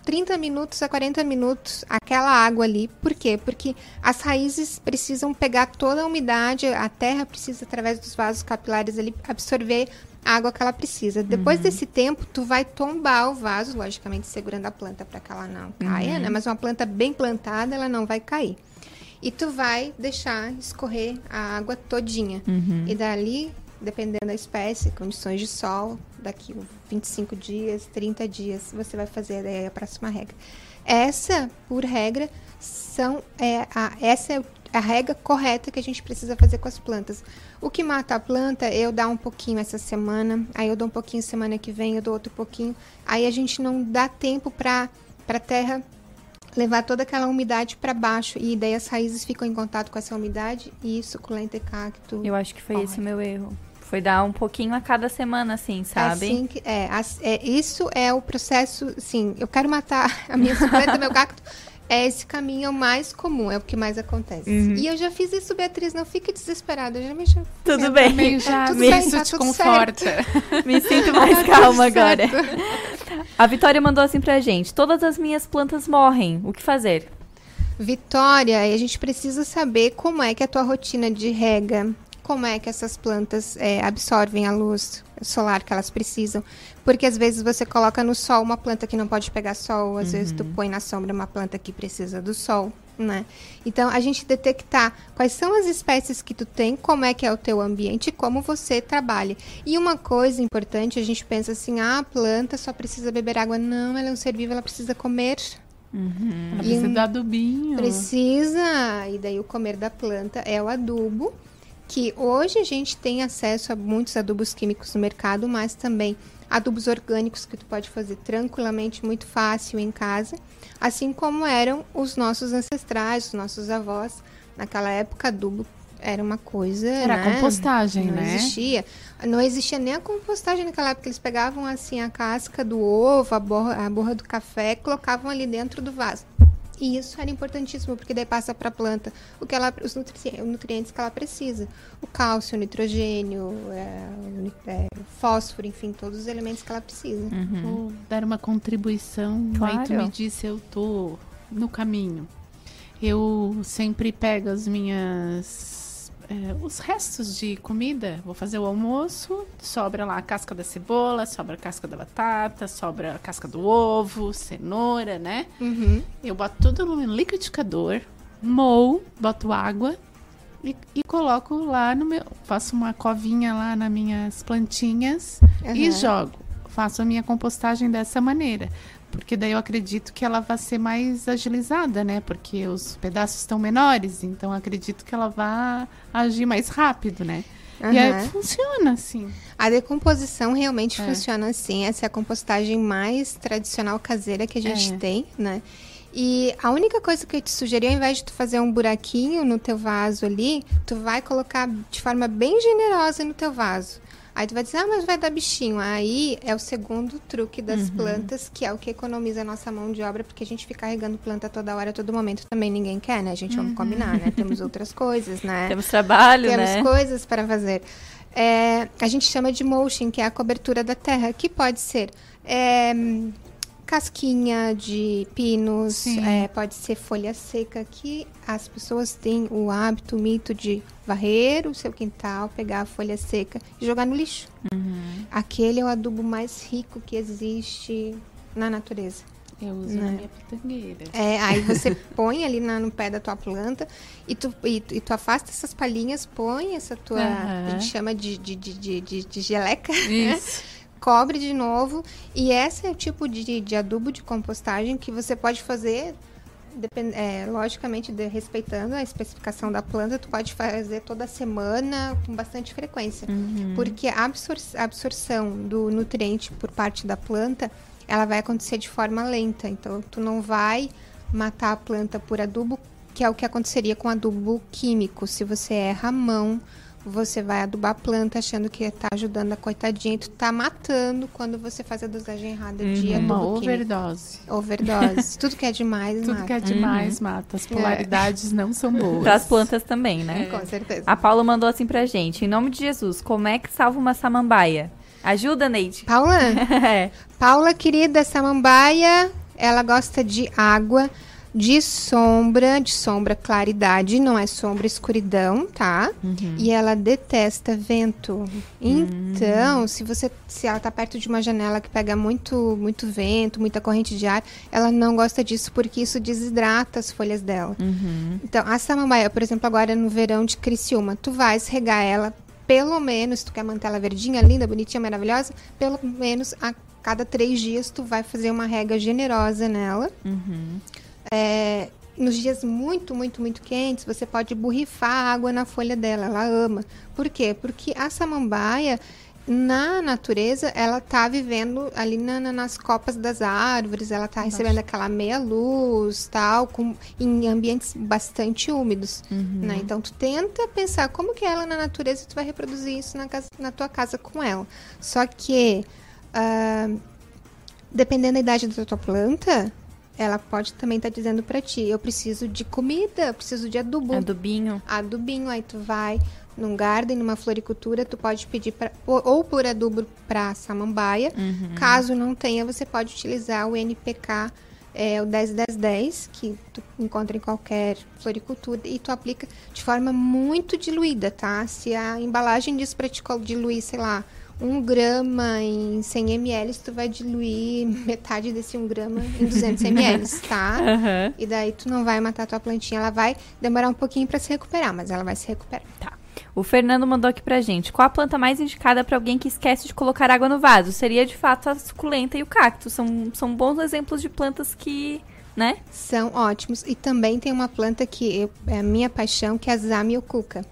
30 minutos a 40 minutos aquela água ali. Por quê? Porque as raízes precisam pegar toda a umidade, a terra precisa, através dos vasos capilares ali, absorver a água que ela precisa. Depois desse tempo, tu vai tombar o vaso, logicamente segurando a planta para que ela não caia, né? Mas uma planta bem plantada, ela não vai cair. E tu vai deixar escorrer a água todinha. E dali, dependendo da espécie, condições de sol, daqui 25 dias, 30 dias, você vai fazer daí a próxima regra. Essa, por regra, são é, a, essa é a regra correta que a gente precisa fazer com as plantas. O que mata a planta, eu dar um pouquinho essa semana, aí eu dou um pouquinho semana que vem, eu dou outro pouquinho. Aí a gente não dá tempo para a terra levar toda aquela umidade para baixo e daí as raízes ficam em contato com essa umidade e suculenta e cacto. Eu acho que foi Corre. esse o meu erro. Foi dar um pouquinho a cada semana, assim, sabe? Assim que, é, é, isso é o processo, sim, eu quero matar a minha suculenta, meu cacto. É esse caminho mais comum, é o que mais acontece. E eu já fiz isso, Beatriz, não fique desesperada. Eu já me Tudo bem. Já tudo me bem, isso tá te conforta. Me sinto mais calma tudo agora. A Vitória mandou assim pra gente: Todas as minhas plantas morrem. O que fazer? Vitória, e a gente precisa saber como é que é a tua rotina de rega, como é que essas plantas é, absorvem a luz solar que elas precisam. Porque às vezes você coloca no sol uma planta que não pode pegar sol, às vezes tu põe na sombra uma planta que precisa do sol, né? Então a gente detectar quais são as espécies que tu tem, como é que é o teu ambiente e como você trabalha. E uma coisa importante, a gente pensa assim, ah, a planta só precisa beber água. Não, ela é um ser vivo, ela precisa comer. Ela E precisa um- do adubinho. Precisa, e daí o comer da planta é o adubo, que hoje a gente tem acesso a muitos adubos químicos no mercado, mas também adubos orgânicos que tu pode fazer tranquilamente, muito fácil em casa, assim como eram os nossos ancestrais, os nossos avós. Naquela época, adubo era uma coisa. Era né? compostagem, não né? existia. Não existia nem a compostagem naquela época. Eles pegavam assim a casca do ovo, a borra, a borra do café, e colocavam ali dentro do vaso. E isso era importantíssimo, porque daí passa para a planta o que ela, os nutri- nutrientes que ela precisa. O cálcio, o nitrogênio, é, é, o fósforo, enfim, todos os elementos que ela precisa. Vou dar uma contribuição. Claro. Aí tu me disse, eu tô no caminho. Eu sempre pego as minhas. É, os restos de comida, vou fazer o almoço, sobra lá a casca da cebola, sobra a casca da batata, sobra a casca do ovo, cenoura, né? Uhum. Eu boto tudo no liquidificador, moo, boto água e, e coloco lá no meu. Faço uma covinha lá nas minhas plantinhas e Aham. jogo. Faço a minha compostagem dessa maneira. Porque daí eu acredito que ela vai ser mais agilizada, né? Porque os pedaços estão menores, então eu acredito que ela vai agir mais rápido, né? E aí funciona assim. A decomposição realmente é. funciona assim. Essa é a compostagem mais tradicional caseira que a gente é. tem, né? E a única coisa que eu te sugeri, ao invés de tu fazer um buraquinho no teu vaso ali, tu vai colocar de forma bem generosa no teu vaso. Aí tu vai dizer, ah, mas vai dar bichinho. Aí é o segundo truque das uhum. plantas, que é o que economiza a nossa mão de obra, porque a gente fica carregando planta toda hora, todo momento também ninguém quer, né? A gente uhum. vamos combinar, né? Temos outras coisas, né? Temos trabalho, Temos né? Temos coisas para fazer. É, a gente chama de mulching, que é a cobertura da terra, que pode ser é, casquinha de pinos, é, pode ser folha seca, que as pessoas têm o hábito, o mito de varrer o seu quintal, pegar a folha seca e jogar no lixo. Uhum. Aquele é o adubo mais rico que existe na natureza. Eu uso né? na minha pitangueira. É, aí você põe ali na, no pé da tua planta e tu, e, e tu afasta essas palhinhas, põe essa tua. Uhum. A gente chama de, de, de, de, de geleca. Isso. cobre de novo. E esse é o tipo de, de adubo de compostagem que você pode fazer, depend, é, logicamente de, respeitando a especificação da planta, tu pode fazer toda semana com bastante frequência. Uhum. Porque a absor absorção do nutriente por parte da planta, ela vai acontecer de forma lenta. Então, tu não vai matar a planta por adubo, que é o que aconteceria com adubo químico. Se você erra a mão você vai adubar a planta achando que está ajudando a coitadinha e tu tá matando quando você faz a dosagem errada uhum. de adubo Uma overdose. Overdose. Tudo que é demais Tudo mata. que é demais uhum. mata. As polaridades é. não são boas. Para as plantas também, né? É. Com certeza. A Paula mandou assim pra gente. Em nome de Jesus, como é que salva uma samambaia? Ajuda, Neide. Paula? é. Paula, querida, samambaia, ela gosta de água de sombra, de sombra claridade, não é sombra escuridão, tá? Uhum. E ela detesta vento. Então, uhum. se você se ela tá perto de uma janela que pega muito muito vento, muita corrente de ar, ela não gosta disso porque isso desidrata as folhas dela. Uhum. Então, a samambaia, por exemplo, agora no verão de Criciúma, tu vais regar ela pelo menos, tu quer manter ela verdinha, linda, bonitinha, maravilhosa, pelo menos a cada três dias tu vai fazer uma rega generosa nela. Uhum. É, nos dias muito, muito, muito quentes, você pode borrifar água na folha dela, ela ama. Por quê? Porque a samambaia, na natureza, ela tá vivendo ali na, na, nas copas das árvores, ela tá recebendo aquela meia luz, tal, com, em ambientes bastante úmidos, uhum. né? Então, tu tenta pensar como que ela na natureza e tu vai reproduzir isso na, casa, na tua casa com ela. Só que, uh, dependendo da idade da tua planta, ela pode também estar tá dizendo para ti, eu preciso de comida, eu preciso de adubo. Adubinho. Adubinho, aí tu vai num garden, numa floricultura, tu pode pedir pra, ou, ou por adubo para samambaia. Uhum. Caso não tenha, você pode utilizar o NPK, é, o 101010, que tu encontra em qualquer floricultura, e tu aplica de forma muito diluída, tá? Se a embalagem diz para te diluir, sei lá, um grama em 100 ml, tu vai diluir metade desse um grama em 200 ml, tá? Uhum. E daí tu não vai matar a tua plantinha, ela vai demorar um pouquinho para se recuperar, mas ela vai se recuperar. Tá. O Fernando mandou aqui pra gente. Qual a planta mais indicada para alguém que esquece de colocar água no vaso? Seria de fato a suculenta e o cacto. São, são bons exemplos de plantas que, né? São ótimos. E também tem uma planta que eu, é a minha paixão, que é a Zamioculca.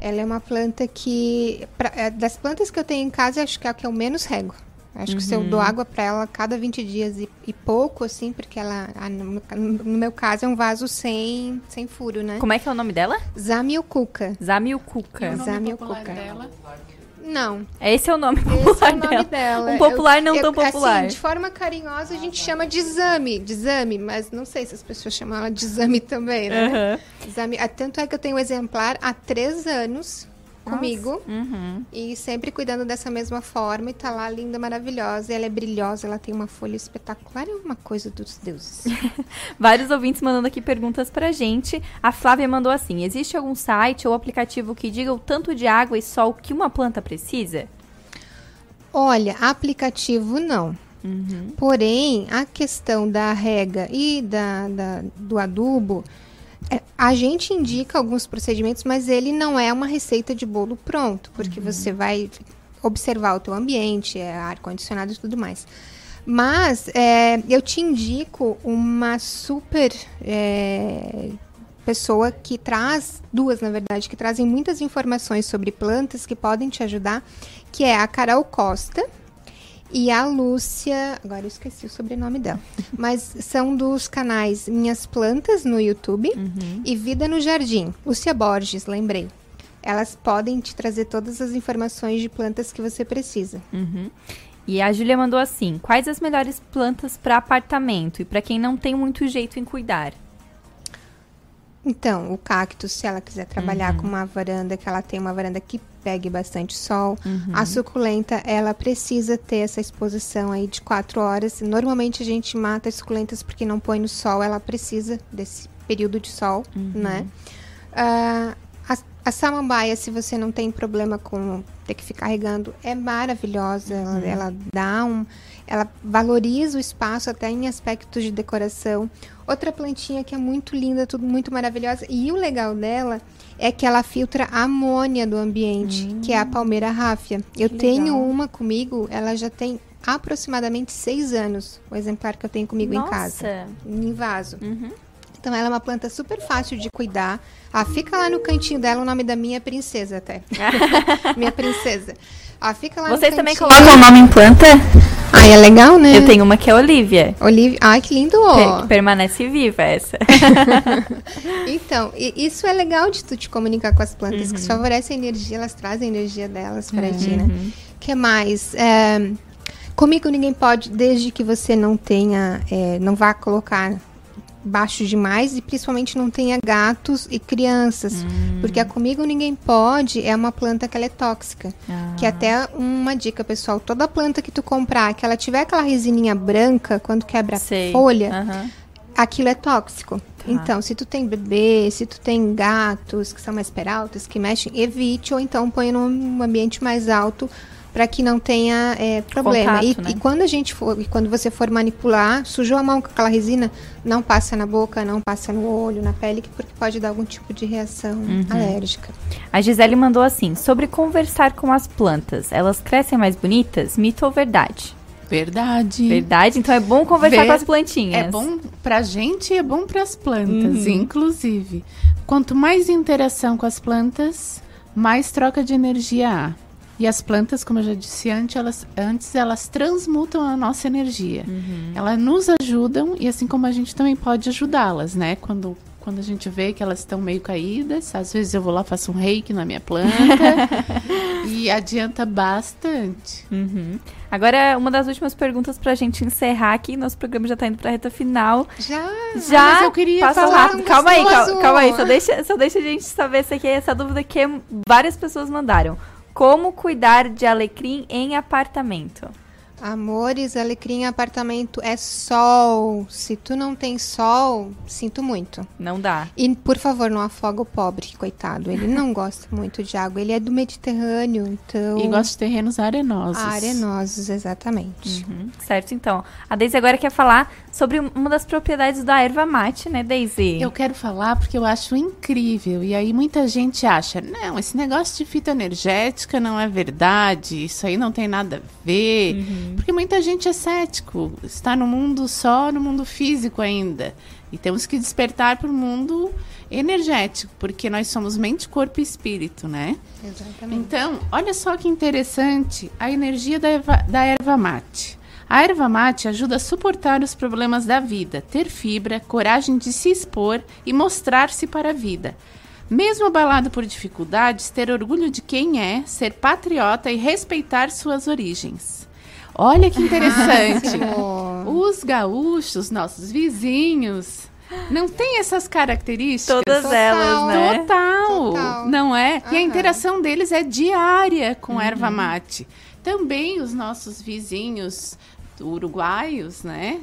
Ela é uma planta que, pra, é, das plantas que eu tenho em casa, acho que é a que eu menos rego. Acho uhum. que se eu dou uhum. água para ela cada 20 dias e, e, pouco, assim, porque ela, no, no, meu caso, é um vaso sem, sem furo, né? Como é que é o nome dela? Zamioculca. Zamioculca. Zamioculca. Não. Esse é o nome popular Esse é o nome dela. dela. Um popular não eu, tão popular. Assim, de forma carinhosa, a gente chama de exame, de exame, mas não sei se as pessoas chamam ela de exame também, né? Uhum. Exame. Ah, tanto é que eu tenho um exemplar há três anos comigo. Uhum. E sempre cuidando dessa mesma forma. E tá lá linda, maravilhosa. Ela é brilhosa, ela tem uma folha espetacular. É uma coisa dos deuses. Vários ouvintes mandando aqui perguntas pra gente. A Flávia mandou assim: existe algum site ou aplicativo que diga o tanto de água e sol que uma planta precisa? Olha, aplicativo não. Uhum. Porém, a questão da rega e da, da do adubo a gente indica alguns procedimentos, mas ele não é uma receita de bolo pronto, porque uhum. você vai observar o teu ambiente, é, ar-condicionado e tudo mais. Mas é, eu te indico uma super é, pessoa que traz, duas na verdade, que trazem muitas informações sobre plantas que podem te ajudar, que é a Carol Costa e a Lúcia, agora eu esqueci o sobrenome dela, mas são dos canais Minhas Plantas no YouTube e Vida no Jardim. Lúcia Borges, lembrei. Elas podem te trazer todas as informações de plantas que você precisa. Uhum. E a Júlia mandou assim: quais as melhores plantas para apartamento e para quem não tem muito jeito em cuidar? Então, o cacto, se ela quiser trabalhar Uhum. com uma varanda, que ela tem uma varanda que pegue bastante sol. Uhum. A suculenta, ela precisa ter essa exposição aí de quatro horas. Normalmente a gente mata as suculentas porque não põe no sol, ela precisa desse período de sol, Uhum. né? Ah, a, a samambaia, se você não tem problema com ter que ficar regando, é maravilhosa. Ela, Uhum. ela dá um. Ela valoriza o espaço até em aspectos de decoração. Outra plantinha que é muito linda, tudo muito maravilhosa. E o legal dela é que ela filtra a amônia do ambiente, que é a palmeira ráfia. Eu Que tenho legal. uma comigo, ela já tem aproximadamente seis anos, o exemplar que eu tenho comigo em casa, em vaso. Uhum. Então ela é uma planta super fácil de cuidar. Ah, fica lá no cantinho dela, o nome da minha princesa até. minha princesa. Ah, fica lá Vocês no também colocam o nome em planta? Ah, é legal, né? Eu tenho uma que é Olivia. Olivia. Ai, que lindo! Que permanece viva essa. Então, isso é legal de tu te comunicar com as plantas, Uhum. que favorece a energia, elas trazem a energia delas pra ti, Uhum. né? que mais? É, comigo ninguém pode, desde que você não tenha, é, não vá colocar baixo demais e principalmente não tenha gatos e crianças, Hum. porque a comigo ninguém pode é uma planta que ela é tóxica. Ah. Que até uma dica, pessoal, toda planta que tu comprar, que ela tiver aquela resininha branca quando quebra Sei. folha, Aham. aquilo é tóxico. Então, se tu tem bebê, se tu tem gatos que são mais peraltas, que mexem, evite ou então põe num ambiente mais alto para que não tenha é, problema. Contato, e, né? e quando a gente for, e quando você for manipular, sujou a mão com aquela resina, não passa na boca, não passa no olho, na pele, porque pode dar algum tipo de reação Uhum. alérgica. A Gisele mandou assim: sobre conversar com as plantas. Elas crescem mais bonitas? Mito ou verdade? Verdade. Verdade? Então é bom conversar Ver- com as plantinhas. É bom pra gente e é bom pras plantas, Uhum. inclusive. Quanto mais interação com as plantas, mais troca de energia há. E as plantas, como eu já disse antes, elas, antes, elas transmutam a nossa energia. Uhum. Elas nos ajudam e assim como a gente também pode ajudá-las, né? Quando, quando a gente vê que elas estão meio caídas, às vezes eu vou lá, faço um reiki na minha planta e adianta bastante. Uhum. Agora, uma das últimas perguntas pra gente encerrar aqui. Nosso programa já tá indo pra reta final. Já, Já mas eu queria falar rápido. um Calma aí, calma, calma aí. Só deixa, só deixa a gente saber se aqui é essa dúvida que várias pessoas mandaram. Como cuidar de alecrim em apartamento? Amores, alecrim em apartamento é sol. Se tu não tem sol, sinto muito. Não dá. E, por favor, não afoga o pobre, coitado. Ele não gosta muito de água. Ele é do Mediterrâneo, então... E gosto de terrenos arenosos. Arenosos, exatamente. Uhum, certo, então. A Daisy agora quer falar sobre uma das propriedades da erva mate, né, Daisy? Eu quero falar porque eu acho incrível. E aí muita gente acha, não, esse negócio de fitoenergética não é verdade, isso aí não tem nada a ver. Porque muita gente é cético, está no mundo só, no mundo físico ainda. E temos que despertar para o mundo energético, porque nós somos mente, corpo e espírito, né? Exatamente. Então, olha só que interessante a energia da erva, da erva mate. A erva mate ajuda a suportar os problemas da vida, ter fibra, coragem de se expor e mostrar-se para a vida. Mesmo abalado por dificuldades, ter orgulho de quem é, ser patriota e respeitar suas origens. Olha que interessante. Os gaúchos, nossos vizinhos, não têm essas características? Todas Total. elas, né? Total, Total. não é? E a interação deles é diária com a erva mate. Também os nossos vizinhos uruguaios, né?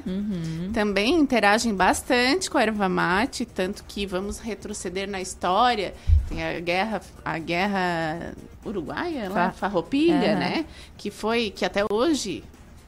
Também interagem bastante com a erva mate, tanto que vamos retroceder na história. Tem a guerra, a guerra uruguaia, lá, Fa- farroupilha, Aham. né? Que foi que até hoje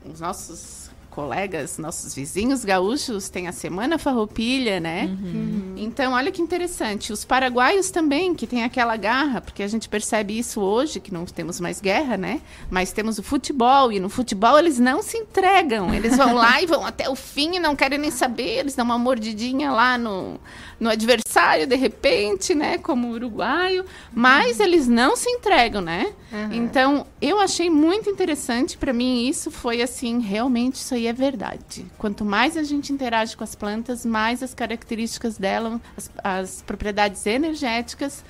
os nossos colegas, nossos vizinhos gaúchos têm a Semana Farroupilha, né? Uhum. Então, olha que interessante. Os paraguaios também, que tem aquela garra, porque a gente percebe isso hoje, que não temos mais guerra, né? Mas temos o futebol, e no futebol eles não se entregam. Eles vão lá e vão até o fim e não querem nem saber. Eles dão uma mordidinha lá no, no adversário, de repente, né? Como o uruguaio. Mas eles não se entregam, né? Uhum. Então, eu achei muito interessante. Para mim, isso foi assim, realmente, isso aí é verdade. Quanto mais a gente interage com as plantas, mais as características dela, as, as propriedades energéticas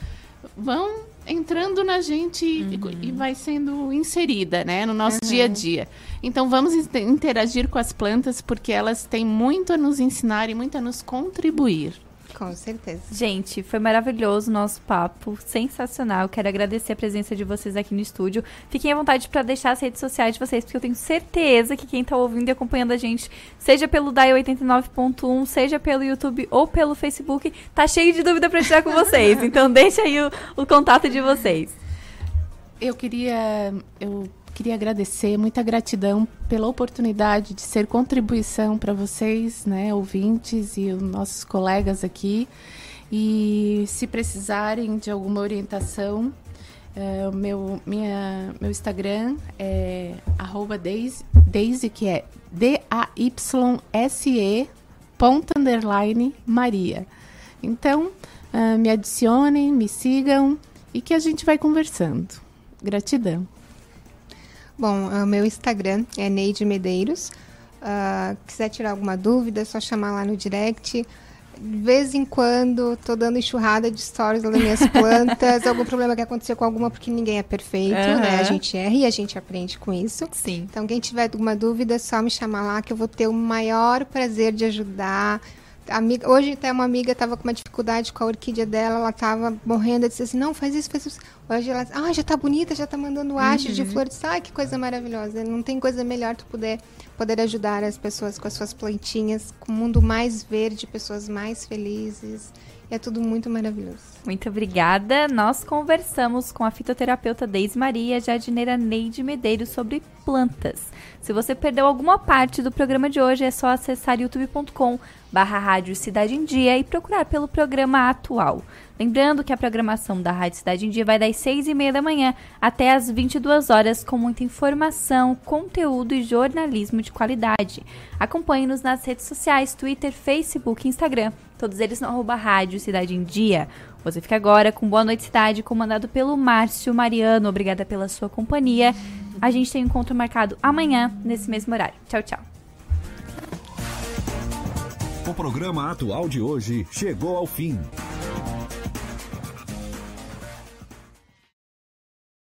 vão entrando na gente uhum. e, e, vai sendo inserida, né, no nosso uhum. dia a dia. Então vamos interagir com as plantas porque elas têm muito a nos ensinar e muito a nos contribuir. Com certeza. Gente, foi maravilhoso o nosso papo, sensacional. Quero agradecer a presença de vocês aqui no estúdio. Fiquem à vontade para deixar as redes sociais de vocês, porque eu tenho certeza que quem está ouvindo e acompanhando a gente, seja pelo DAI 89.1, seja pelo YouTube ou pelo Facebook, tá cheio de dúvida para tirar com vocês. Então deixa aí o, o contato de vocês. Eu queria eu queria agradecer, muita gratidão pela oportunidade de ser contribuição para vocês, né, ouvintes e os nossos colegas aqui. E se precisarem de alguma orientação, é, meu, minha, meu Instagram é Daisy, que é D-A-Y-S-E ponto underline Maria. Então, uh, me adicionem, me sigam e que a gente vai conversando. Gratidão. Bom, o meu Instagram é Neide Medeiros. Uh, quiser tirar alguma dúvida, é só chamar lá no direct. De vez em quando, tô dando enxurrada de stories das minhas plantas, algum problema que aconteceu com alguma, porque ninguém é perfeito, uhum. né? A gente erra e a gente aprende com isso. Sim. Então, quem tiver alguma dúvida, é só me chamar lá, que eu vou ter o maior prazer de ajudar, amiga, hoje até uma amiga estava com uma dificuldade com a orquídea dela, ela estava morrendo, eu disse assim, não, faz isso, faz isso. Hoje ela, ah, já está bonita, já está mandando haste uhum. de flores. Ai, que coisa maravilhosa. Não tem coisa melhor tu poder, poder ajudar as pessoas com as suas plantinhas, com o um mundo mais verde, pessoas mais felizes. E é tudo muito maravilhoso. Muito obrigada. Nós conversamos com a fitoterapeuta Deise Maria, jardineira Neide Medeiros, sobre plantas. Se você perdeu alguma parte do programa de hoje, é só acessar youtube.com barra Rádio Cidade em Dia e procurar pelo programa atual. Lembrando que a programação da Rádio Cidade em Dia vai das 6 e meia da manhã até as 22 horas com muita informação, conteúdo e jornalismo de qualidade. Acompanhe-nos nas redes sociais, Twitter, Facebook e Instagram, todos eles no arroba Rádio Cidade em Dia. Você fica agora com Boa Noite Cidade, comandado pelo Márcio Mariano. Obrigada pela sua companhia. A gente tem um encontro marcado amanhã, nesse mesmo horário. Tchau, tchau programa atual de hoje chegou ao fim.